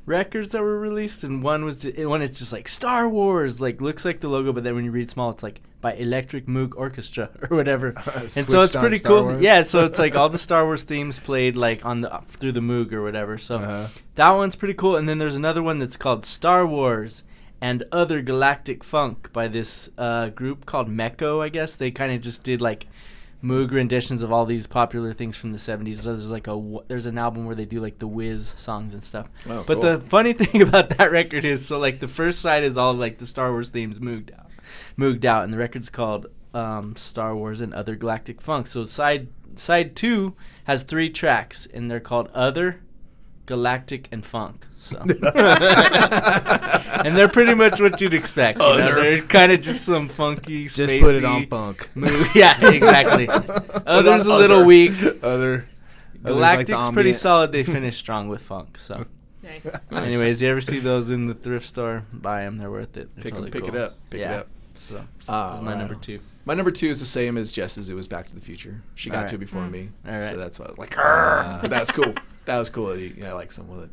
records that were released, and one was ju- one is just like Star Wars, like looks like the logo, but then when you read small, it's like by Electric Moog Orchestra or whatever. and so it's pretty Star cool. Wars. Yeah, so it's like all the Star Wars themes played like on the through the Moog or whatever. So Uh-huh. that one's pretty cool. And then there's another one that's called Star Wars and Other Galactic Funk by this uh, group called Meco. I guess they kind of just did like Moog renditions of all these popular things from the 70s. So there's like a there's an album where they do like the Wiz songs and stuff. Oh, but cool. the funny thing about that record is so like the first side is all like the Star Wars themes mooged out, mooged out, and the record's called um, Star Wars and Other Galactic Funk. So side side two has three tracks, and they're called Other, Galactic, and Funk. So, and they're pretty much what you'd expect. You know? They're kind of just some funky, Just put it on spacey funk. moo- yeah, exactly. Other's a little Other. weak. Other. Galactic's pretty solid. They finish strong with funk. So, Nice. anyways, you ever see those in the thrift store? Buy them. They're worth it. They're Pick 'em- totally pick it up, pick it up. So, Uh, that's my number two. My number two is the same as Jess's. It was Back to the Future. She got Alright. to it before me, Alright. so that's why I was like, "Arr!" but that's cool. That was cool. That he, yeah, I like someone with it.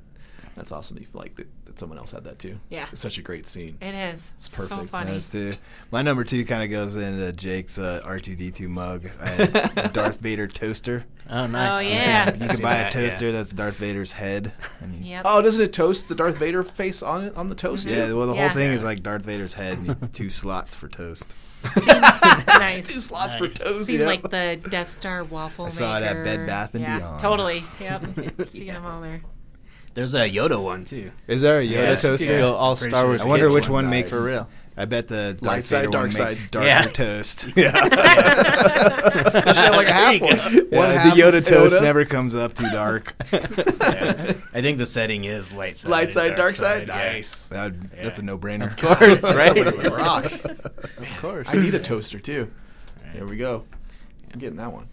That's awesome. that You like that, that someone else had that too. Yeah. It's such a great scene. It is. It's So perfect. funny. That's too. My number two kind of goes into Jake's uh, R2D2 mug. I Darth Vader toaster. Oh, nice. Oh yeah. You can buy that, a yeah. toaster that's Darth Vader's head. And Yep. Oh, doesn't it toast the Darth Vader face on it on the toast? Yeah, well, the Yeah. whole thing is like Darth Vader's head and two slots for toast. Seems nice. Two slots Nice. for toast. Seems yeah. like the Death Star waffle I saw it at maker. Bed Bath and yeah, Beyond. Totally. Yep. Seeing them all there. There's a Yoda one too. Is there a Yoda Yes, you toaster? could go all Star sure. Wars. I wonder which one. one makes for real. I bet the Darth Light side, dark side. darker Yeah. toast. Yeah, You should have like a half one. One half the Yoda toast Yoda. never comes up too dark. Yeah. I think the setting is light side. Light side, dark side. yeah. Nice. That would, That's a no-brainer. Of course, right? Like rock. of course. I need a toaster too. There we go. I'm getting that one.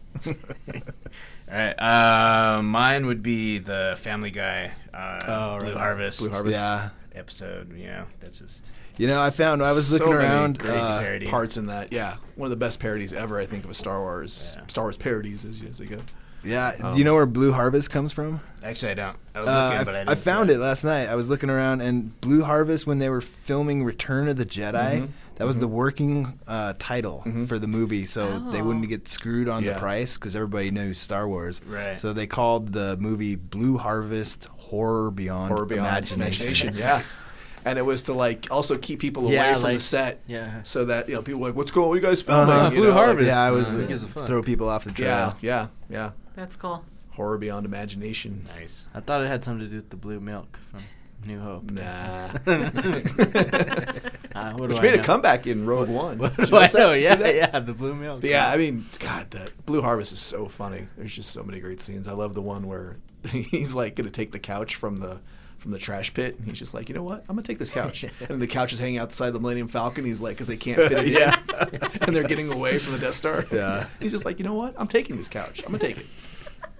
All right. Uh, mine would be the Family Guy uh, Oh, Blue right. Harvest. Blue Harvest. Yeah. episode. You know, that's just You know, I found I was So looking around. uh, parts in that. Yeah, one of the best parodies ever. I think of a Star Wars. Yeah. Star Wars parodies as, as they go. yeah, Um, you know where Blue Harvest comes from? actually I don't. I was Uh, looking, I, but I, I didn't see found that. it last night. I was looking around, and Blue Harvest, when they were filming Return of the Jedi, Mhm. That was the working uh, title Mhm. for the movie, so they Oh. wouldn't get screwed on Yeah. the price because everybody knows Star Wars. Right. So they called the movie Blue Harvest Horror Beyond, Horror beyond Imagination. imagination. Yes. And it was to like also keep people away Yeah, from like- the set, Yeah. so that you know people were like, "What's going? What are you guys filming?" Uh-huh. You Blue know, like- Harvest. Yeah, I was Uh, uh, who gives a fuck? throw people off the Yeah, trail. yeah, yeah. That's cool. Horror beyond imagination. Nice. I thought it had something to do with the blue milk from New Hope. Nah. Uh, Which made a comeback in Rogue One. What do I know? Yeah, yeah, the blue milk. But yeah, I mean, God, the Blue Harvest is so funny. There's just so many great scenes. I love the one where he's like going to take the couch from the from the trash pit, and he's just like, you know what? I'm gonna take this couch. and the couch is hanging outside the Millennium Falcon. He's like, because they can't fit it Yeah. in, and they're getting away from the Death Star. Yeah. he's just like, you know what? I'm taking this couch. I'm gonna take it.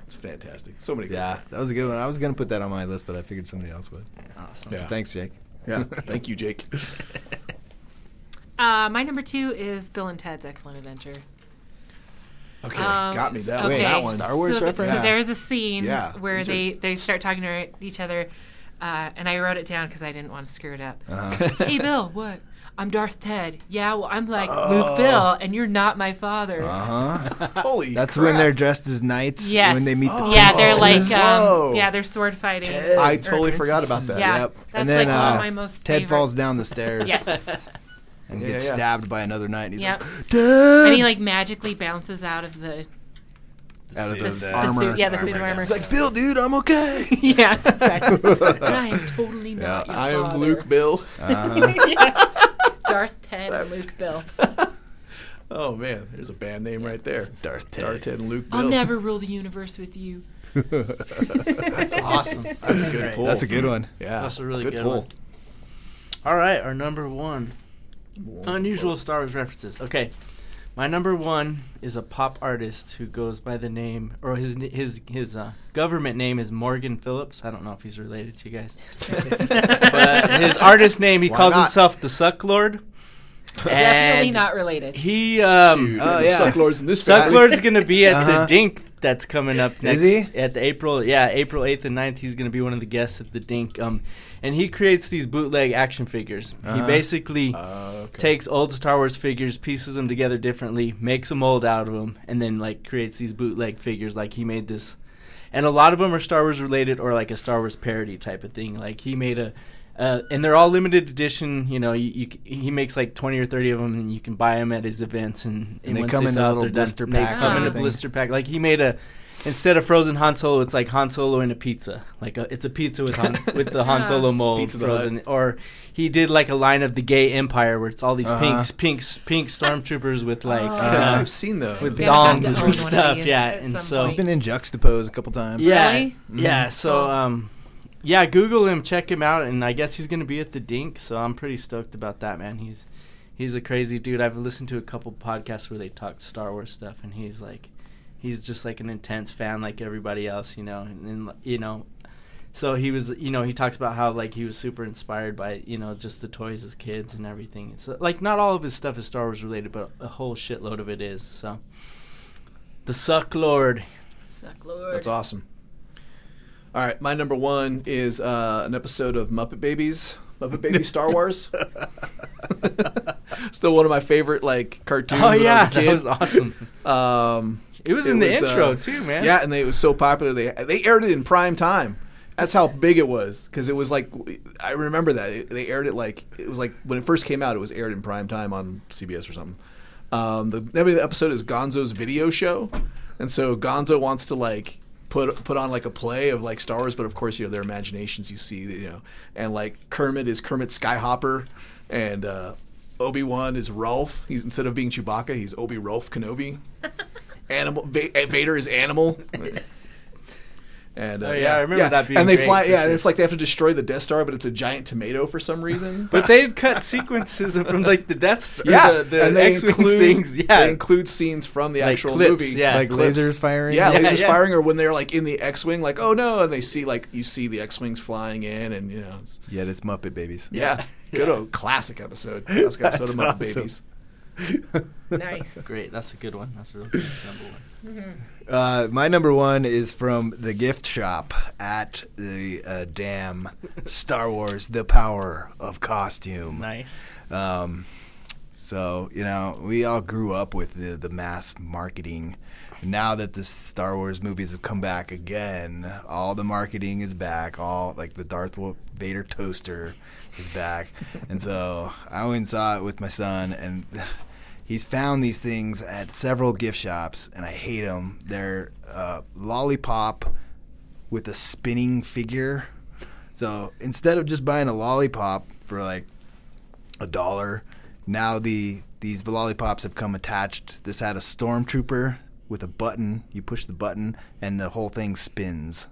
It's fantastic. So many. great Yeah, that was a good one. I was gonna put that on my list, but I figured somebody else would. Awesome. Yeah. Thanks, Jake. Yeah. Thank you, Jake. Uh, my number two is Bill and Ted's Excellent Adventure. Okay, Um, got me that okay. one. That one. Star Wars so, reference? So there's a scene Yeah, where these are- they, they start talking to each other, uh, and I wrote it down because I didn't want to screw it up. Uh-huh. hey, Bill, what? I'm Darth Ted. Yeah, well, I'm like Oh. Luke Bill, and you're not my father. Uh huh. Holy. That's crap. when they're dressed as knights. Yes. When they meet the yeah, they're like, um, yeah, they're sword fighting. I totally forgot about that. Yeah, Yep. that's and then like one uh, of my most Ted favorite. falls down the stairs Yes, and Yeah, gets yeah. stabbed by another knight. And he's yep. like, Dad! And he like magically bounces out of the out of suit, the, the, the armor. suit. Yeah, the suit of Armor, armor. He's like, Bill, dude, I'm okay. yeah, exactly. but I am totally not. your I am father. Luke Bill. Uh-huh. Yeah. Darth Ted and Luke Bill. Oh man, there's a band name right there. Darth Ted. Darth Ted and Luke Bill. I'll never rule the universe with you. That's awesome. That's a good great. pull. That's a good one. Yeah, That's a really good pull. one. All right, our number one. Unusual Star Wars references. Okay, my number one is a pop artist who goes by the name, or his his his uh, government name is Morgan Phillips. I don't know if he's related to you guys, but his artist name he Why calls not? himself the Suck Lord. Definitely And not related. He um, Shoot, Oh, yeah. Suck Lords in this Suck family. Lord's gonna be at Uh-huh. the Dink that's coming up next he? at the April yeah April eighth and 9th. He's gonna be one of the guests at the Dink. Um, and he creates these bootleg action figures. He Uh-huh. basically Uh, okay. takes old Star Wars figures, pieces them together differently, makes a mold out of them, and then like creates these bootleg figures. Like he made this, and a lot of them are Star Wars related or like a Star Wars parody type of thing. Like he made a. Uh, and they're all limited edition. You know, you, you c- he makes like twenty or thirty of them, and you can buy them at his events. And, And they once come in a sell out, little they're done. blister They come in a blister pack. Like he made a instead of frozen Han Solo, it's like Han Solo in a pizza. Like a, it's a pizza with Han, with the Han. Solo mold Pizza the frozen. Or he did like a line of the Gay Empire where it's all these Uh-huh. pinks, pinks, pink stormtroopers with like Oh, uh, I've seen those. with We dongs and stuff. Yeah, and some so he's been in Juxtapoz a couple times. yeah, Really? yeah. So um, yeah, Google him, check him out, and I guess he's gonna be at the Dink. So I'm pretty stoked about that, man. He's he's a crazy dude. I've listened to a couple podcasts where they talk Star Wars stuff, and he's like, he's just like an intense fan, like everybody else, you know. And, and you know, so he was, you know, he talks about how like he was super inspired by you know just the toys as kids and everything. So like not all of his stuff is Star Wars related, but a whole shitload of it is. So the Suck Lord. Suck Lord. That's awesome. All right, my number one is uh, an episode of Muppet Babies, Muppet Babies Star Wars. Still one of my favorite like cartoons Oh when yeah, I was a that was awesome. Um, It was It in the was, intro uh, too, man. yeah, and they, it was so popular. They they aired it in prime time. That's how big it was because it was like I remember that It- they aired it like it was like when it first came out. It was aired in prime time on CBS or something. Um, the name of the episode is Gonzo's video show, and so Gonzo wants to like put put on like a play of like Star Wars, but of course you know their imaginations. You see, you know, and like Kermit is Kermit Skyhopper, and uh, Obi Wan is Rowlf. He's instead of being Chewbacca, he's Obi Rowlf Kenobi. Animal Va- Vader is animal. And uh, Oh, yeah, I remember that being and they fly. Yeah, sure. it's like they have to destroy the Death Star, but it's a giant tomato for some reason. But they'd cut sequences from like the Death Star, yeah, the, the and they X-wing include scenes. Yeah, they include scenes from the Like actual clips, movie, yeah. like clips. lasers firing. Yeah, Yeah, lasers yeah. firing, or when they're like in the X-wing, like oh no, and they see like you see the X-wings flying in, and you know, it's, Yet it's Muppet Babies. yeah, good old classic episode, classic episode of Muppet awesome. Babies. Nice. great. That's a good one. That's a real good number one. Uh, my number one is from the gift shop at the uh, damn Star Wars: The Power of Costume. Nice. Um, so you know, we all grew up with the the mass marketing. Now that the Star Wars movies have come back again, all the marketing is back. All like the Darth Vader toaster is back, and so I went and saw it with my son, and he's found these things at several gift shops, and I hate them. They're uh, lollipop with a spinning figure. So instead of just buying a lollipop for like a dollar. Now the these lollipops have come attached. This had a stormtrooper with a button. You push the button and the whole thing spins.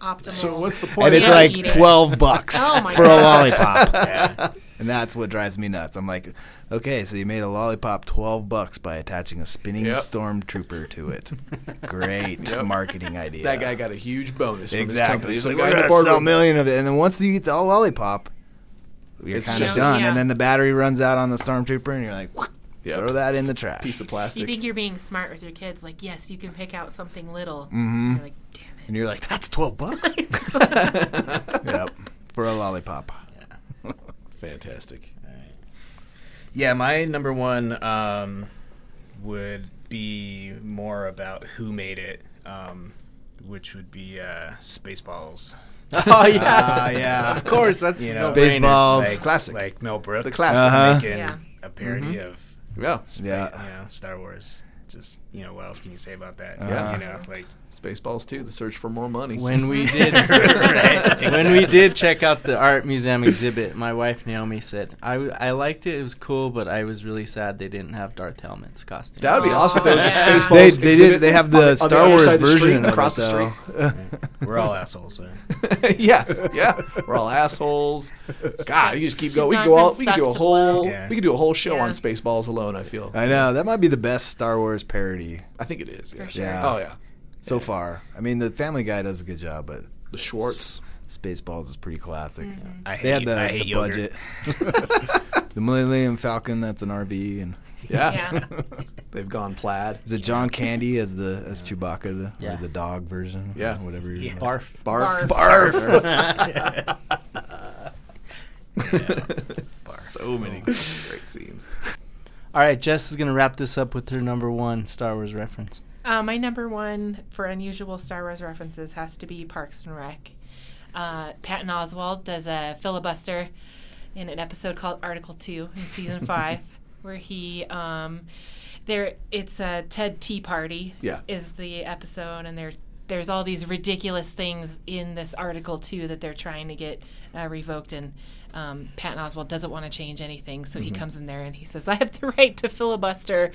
Optimal. So what's the point? And point? it's like eat it. twelve bucks Oh my for a God. lollipop. And that's what drives me nuts. I'm like, okay, so you made a lollipop twelve bucks by attaching a spinning Yep. stormtrooper to it. Great Yep. marketing idea. that guy got a huge bonus. From This Exactly. company. He's Some like, guy we're gonna sell a million of it, and then once you eat the all lollipop, you're It's kind of done. Yeah. And then the battery runs out on the stormtrooper, and you're like, Yep. throw that in the trash. piece of plastic. you think you're being smart with your kids? Like, yes, you can pick out something little. Mhm. You're like, damn it. and you're like, that's twelve bucks. yep, for a lollipop. Fantastic. Yeah, my number one um, would be more about who made it, um, which would be uh, Spaceballs. Oh yeah, Ah, yeah. of course. That's You you know, know, Spaceballs. Like, Classic. like Mel Brooks, The classic. Uh-huh. making Yeah. a parody of Yeah, Yeah. you know Star Wars. Just you know, what else can you say about that? Yeah. you know, like Spaceballs too. The search for more money. when we did Right, when we did check out the art museum exhibit, my wife Naomi said "I, I liked it. It was cool, but I was really sad they didn't have Darth Helmet's costume. that would be Aw. awesome. If there was a Spaceballs. They, they did. They have on the Star Wars side of the version across of it, the though. street. we're all assholes. So. yeah, yeah. We're all assholes. God, you just keep She's going. We gone could go all. We could do a to whole. blow. Yeah. We could do a whole show Yeah. on Spaceballs alone. I feel. I know that might be the best Star Wars parody I think it is. Yeah. For sure. Yeah. Oh yeah. So far. I mean, the Family Guy does a good job, but The Schwartz. Spaceballs is pretty classic. Mm-hmm. I hate, They had the, I hate the yogurt. budget. the Millennium Falcon, that's an RB, and Yeah. Yeah. They've gone plaid. is it John Candy as the as Chewbacca, the Yeah. or the dog version? Yeah. whatever. he Yeah. was. Barf. Barf. Barf. So many oh. great scenes. All right, Jess is gonna wrap this up with her number one Star Wars reference. Uh, my number one for unusual Star Wars references has to be Parks and Rec. Uh, Patton Oswalt does a filibuster in an episode called Article Two in season five, where he um, there it's a TED Tea Party. Yeah. is the episode, and there there's all these ridiculous things in this Article Two that they're trying to get uh, revoked and. Um, Patton Oswalt doesn't want to change anything, so he comes in there and he says, "I have the right to filibuster,"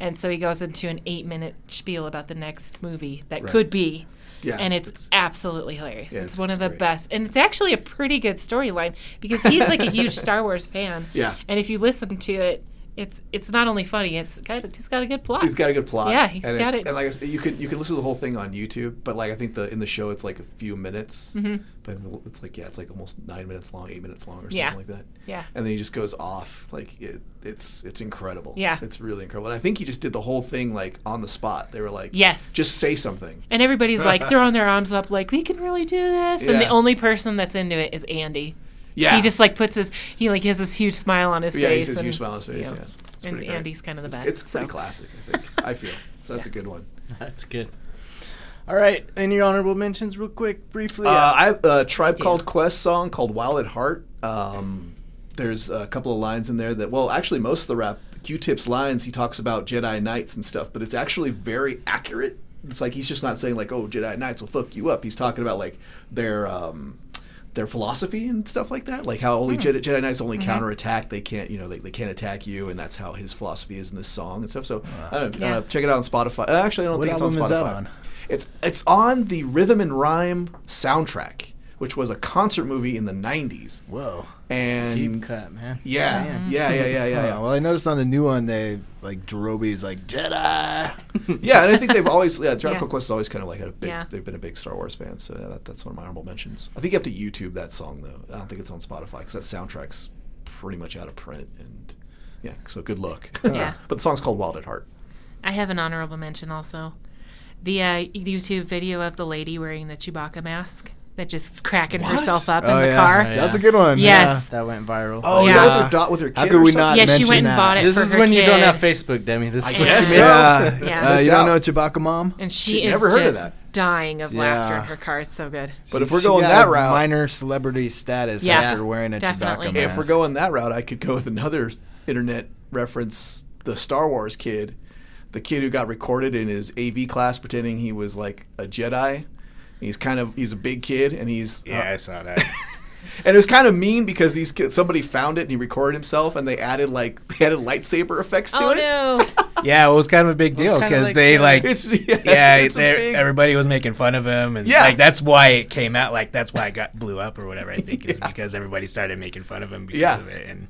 and so he goes into an eight-minute spiel about the next movie that could be, Yeah, and it's, it's- absolutely hilarious. Yeah, it's, it's- one it's of the great. best, and it's actually a pretty good storyline because he's like a huge Star Wars fan. Yeah. and if you listen to it, it's it's not only funny, it's got it's got a good plot. He's got a good plot. Yeah, he's and got it. And like I said, you can you can listen to the whole thing on YouTube, but like I think the in the show it's like a few minutes, Mhm. but it's like yeah, it's like almost nine minutes long, eight minutes long, or something Yeah. like that. Yeah. And then he just goes off like it, it's it's incredible. Yeah. it's really incredible. And I think he just did the whole thing like on the spot. They were like, Yes. just say something. And everybody's like throwing their arms up, like we can really do this. And the only person that's into it is Andy. Yeah. he just like puts his he like has this huge smile on his Yeah, he face. has a and, huge smile on his face, you know, yeah. And great. Andy's kind of the It's- best. It's pretty so. classic. I think. I feel so. That's a good one. That's good. All right, any honorable mentions, real quick, briefly? Uh, I have a Tribe Yeah. Called Quest song called Wild at Heart. Um, there's a couple of lines in there that, well, actually, most of the rap, Q-Tip's lines, he talks about Jedi Knights and stuff, but it's actually very accurate. It's like he's just not saying like, "Oh, Jedi Knights will fuck you up." He's talking about like their um, their philosophy and stuff like that. Like how only Jedi, Jedi Knights only counterattack; they can't, you know, they, they can't attack you, and that's how his philosophy is in this song and stuff. So, uh, Yeah. uh, check it out on Spotify. Uh, actually, I don't What think it's on Spotify. on? It's it's on the Rhythm and Rhyme soundtrack, which was a concert movie in the '90s. Whoa. And Deep cut, man. yeah, Man. yeah, yeah, yeah, yeah, Huh, yeah. well, I noticed on the new one they like Jerobe's like Jedi. yeah, and I think they've always yeah, Tribe Yeah. Quest is always kind of like a big. Yeah. They've been a big Star Wars fan, so yeah, that, that's one of my honorable mentions. I think you have to YouTube that song though. I don't think it's on Spotify because that soundtrack's pretty much out of print, and yeah, so good luck. Yeah. but the song's called Wild at Heart. I have an honorable mention also. The uh, YouTube video of the lady wearing the Chewbacca mask that just cracking What? herself up Oh in the yeah, car. Yeah. that's a good one. Yes. That went viral. Oh, is Yeah. that with her dot with her kid? How or could we something? not Yeah, she mention went and that. bought it This for is her when you don't have Facebook, Demi. This is I what guess you so. made. Yeah, Yeah. Uh, Missed you don't out. know Chewbacca mom? And she Shit, is never heard of just that. dying of laughter in her car. It's so good. But if we're going that route, minor celebrity status Yeah. after wearing a Definitely. Chewbacca If if we're going that route, I could go with another internet reference: the Star Wars kid, the kid who got recorded in his AV class pretending he was like a Jedi. He's kind of he's a big kid, and he's Yeah, I uh, saw that. and it was kind of mean because these kids, somebody found it and he recorded himself, and they added like they added lightsaber effects to Oh it. no! yeah, it was kind of a big deal because like, they uh, like It's yeah, yeah, it's they- big- everybody was making fun of him, and Yeah. like that's why it came out. Like that's why it got blew up or whatever. I think is because everybody started making fun of him because Yeah. of it. And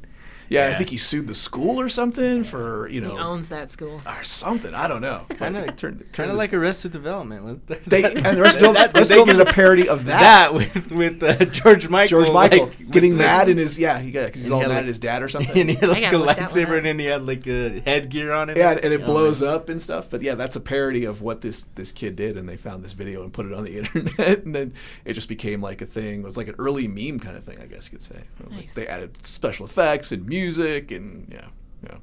yeah, I think he sued the school or something for you He know owns that school. or something. I don't know. Kind of, Turned- kind of like Arrested Development. With they and the rest of that- the they of them get- did a parody of that. that with with uh, George Michael. George Michael like, getting mad the- in his yeah he got because he's all he mad like- at his dad or something. and something. he had like a gotta look that one lightsaber, and then he had like a headgear on it. yeah, and it Oh, blows man. up and stuff. But yeah, that's a parody of what this this kid did, and they found this video and put it on the internet, and then it just became like a thing. It was like an early meme kind of thing, I guess you could say. Like, They added special effects and music, and yeah, yeah.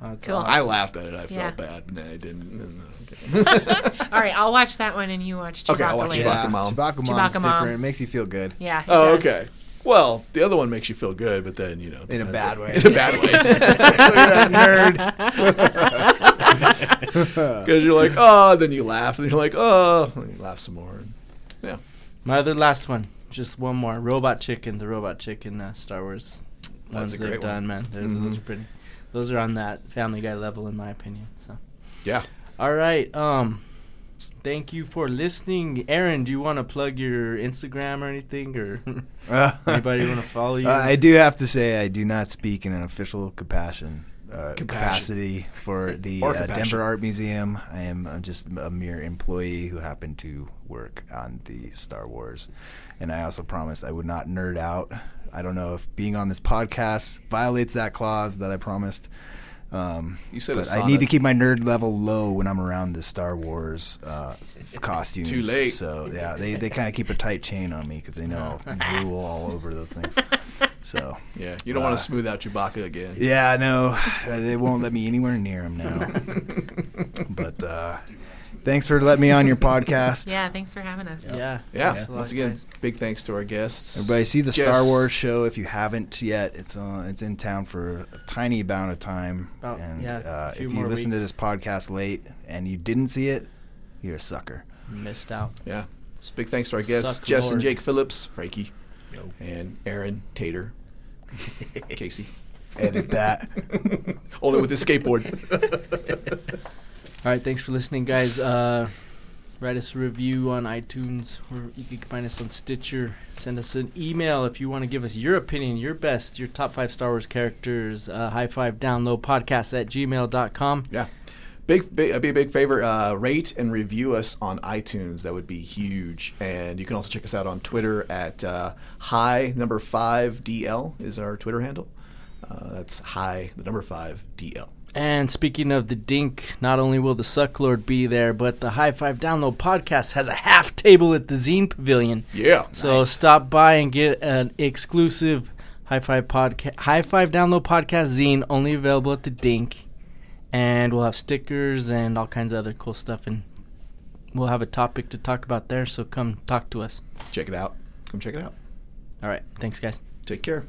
That's Cool. awesome. I laughed at it. I Yeah. felt bad, but then I didn't. Okay. All right, I'll watch that one, and you watch Chewbacca Okay, I'll watch later. Chewbacca yeah, Mom. Chewbacca mom's Chewbacca different. Mom. It makes you feel good. Yeah. he oh, does. okay. Well, the other one makes you feel good, but then you know, In a bad on- way. In a bad way. Nerd. Because you're like, oh, then you laugh, and you're like, oh, and you laugh some more. And, yeah. My other last one, just one more. Robot Chicken, the Robot Chicken uh, Star Wars That's ones a they've one. done, man. Mhm. Those are pretty. Those are on that Family Guy level, in my opinion. So, Yeah. all right. Um, thank you for listening, Aaron. Do you want to plug your Instagram or anything, or Uh, anybody want to follow you? Uh, I do have to say I do not speak in an official compassion. Uh, capacity for the uh. Denver Art Museum. I am I'm just a mere employee who happened to work on the Star Wars, and I also promised I would not nerd out. I don't know if being on this podcast violates that clause that I promised. Um, You said but I need to keep my nerd level low when I'm around the Star Wars uh, costumes. Too late. So yeah, they, they kind of keep a tight chain on me because they know I'll drool all over those things. So Yeah. You don't want Uh, to smooth out Chewbacca again. yeah, no, they won't let me anywhere near him now. but uh, thanks for letting me on your podcast. Yeah, thanks for having us. yeah. Yeah. Thanks a lot, Once again, guys. big thanks to our guests. Everybody, see the Yes. Star Wars show if you haven't yet. It's uh, it's in town for a tiny amount of time. About- and yeah, uh, a few if you more listen to weeks. this podcast late and you didn't see it, you're a sucker. Missed out. Yeah. So big thanks to our guests, Suck Jess and Lord. Jake Phillips, Frankie, and Aaron Tater, Casey. Edit that. Only with his skateboard. All right, thanks for listening, guys. Uh, Write us a review on iTunes, or you can find us on Stitcher. Send us an email if you want to give us your opinion, your best, your top five Star Wars characters. Uh, high five download podcast at gmail.com. Yeah. Big, big, a big, big favor. Uh, rate and review us on iTunes. That would be huge. And you can also check us out on Twitter at uh, high number five DL is our Twitter handle. Uh, that's high the number five DL. And speaking of the Dink, not only will the Sucklord be there, but the High Five Download podcast has a half table at the Zine Pavilion. Yeah. So stop by and get an exclusive High Five podcast, High Five Download podcast zine, only available at the Dink, and we'll have stickers and all kinds of other cool stuff, and we'll have a topic to talk about there. So come talk to us. check it out. Come check it out. All right, thanks, guys. Take care.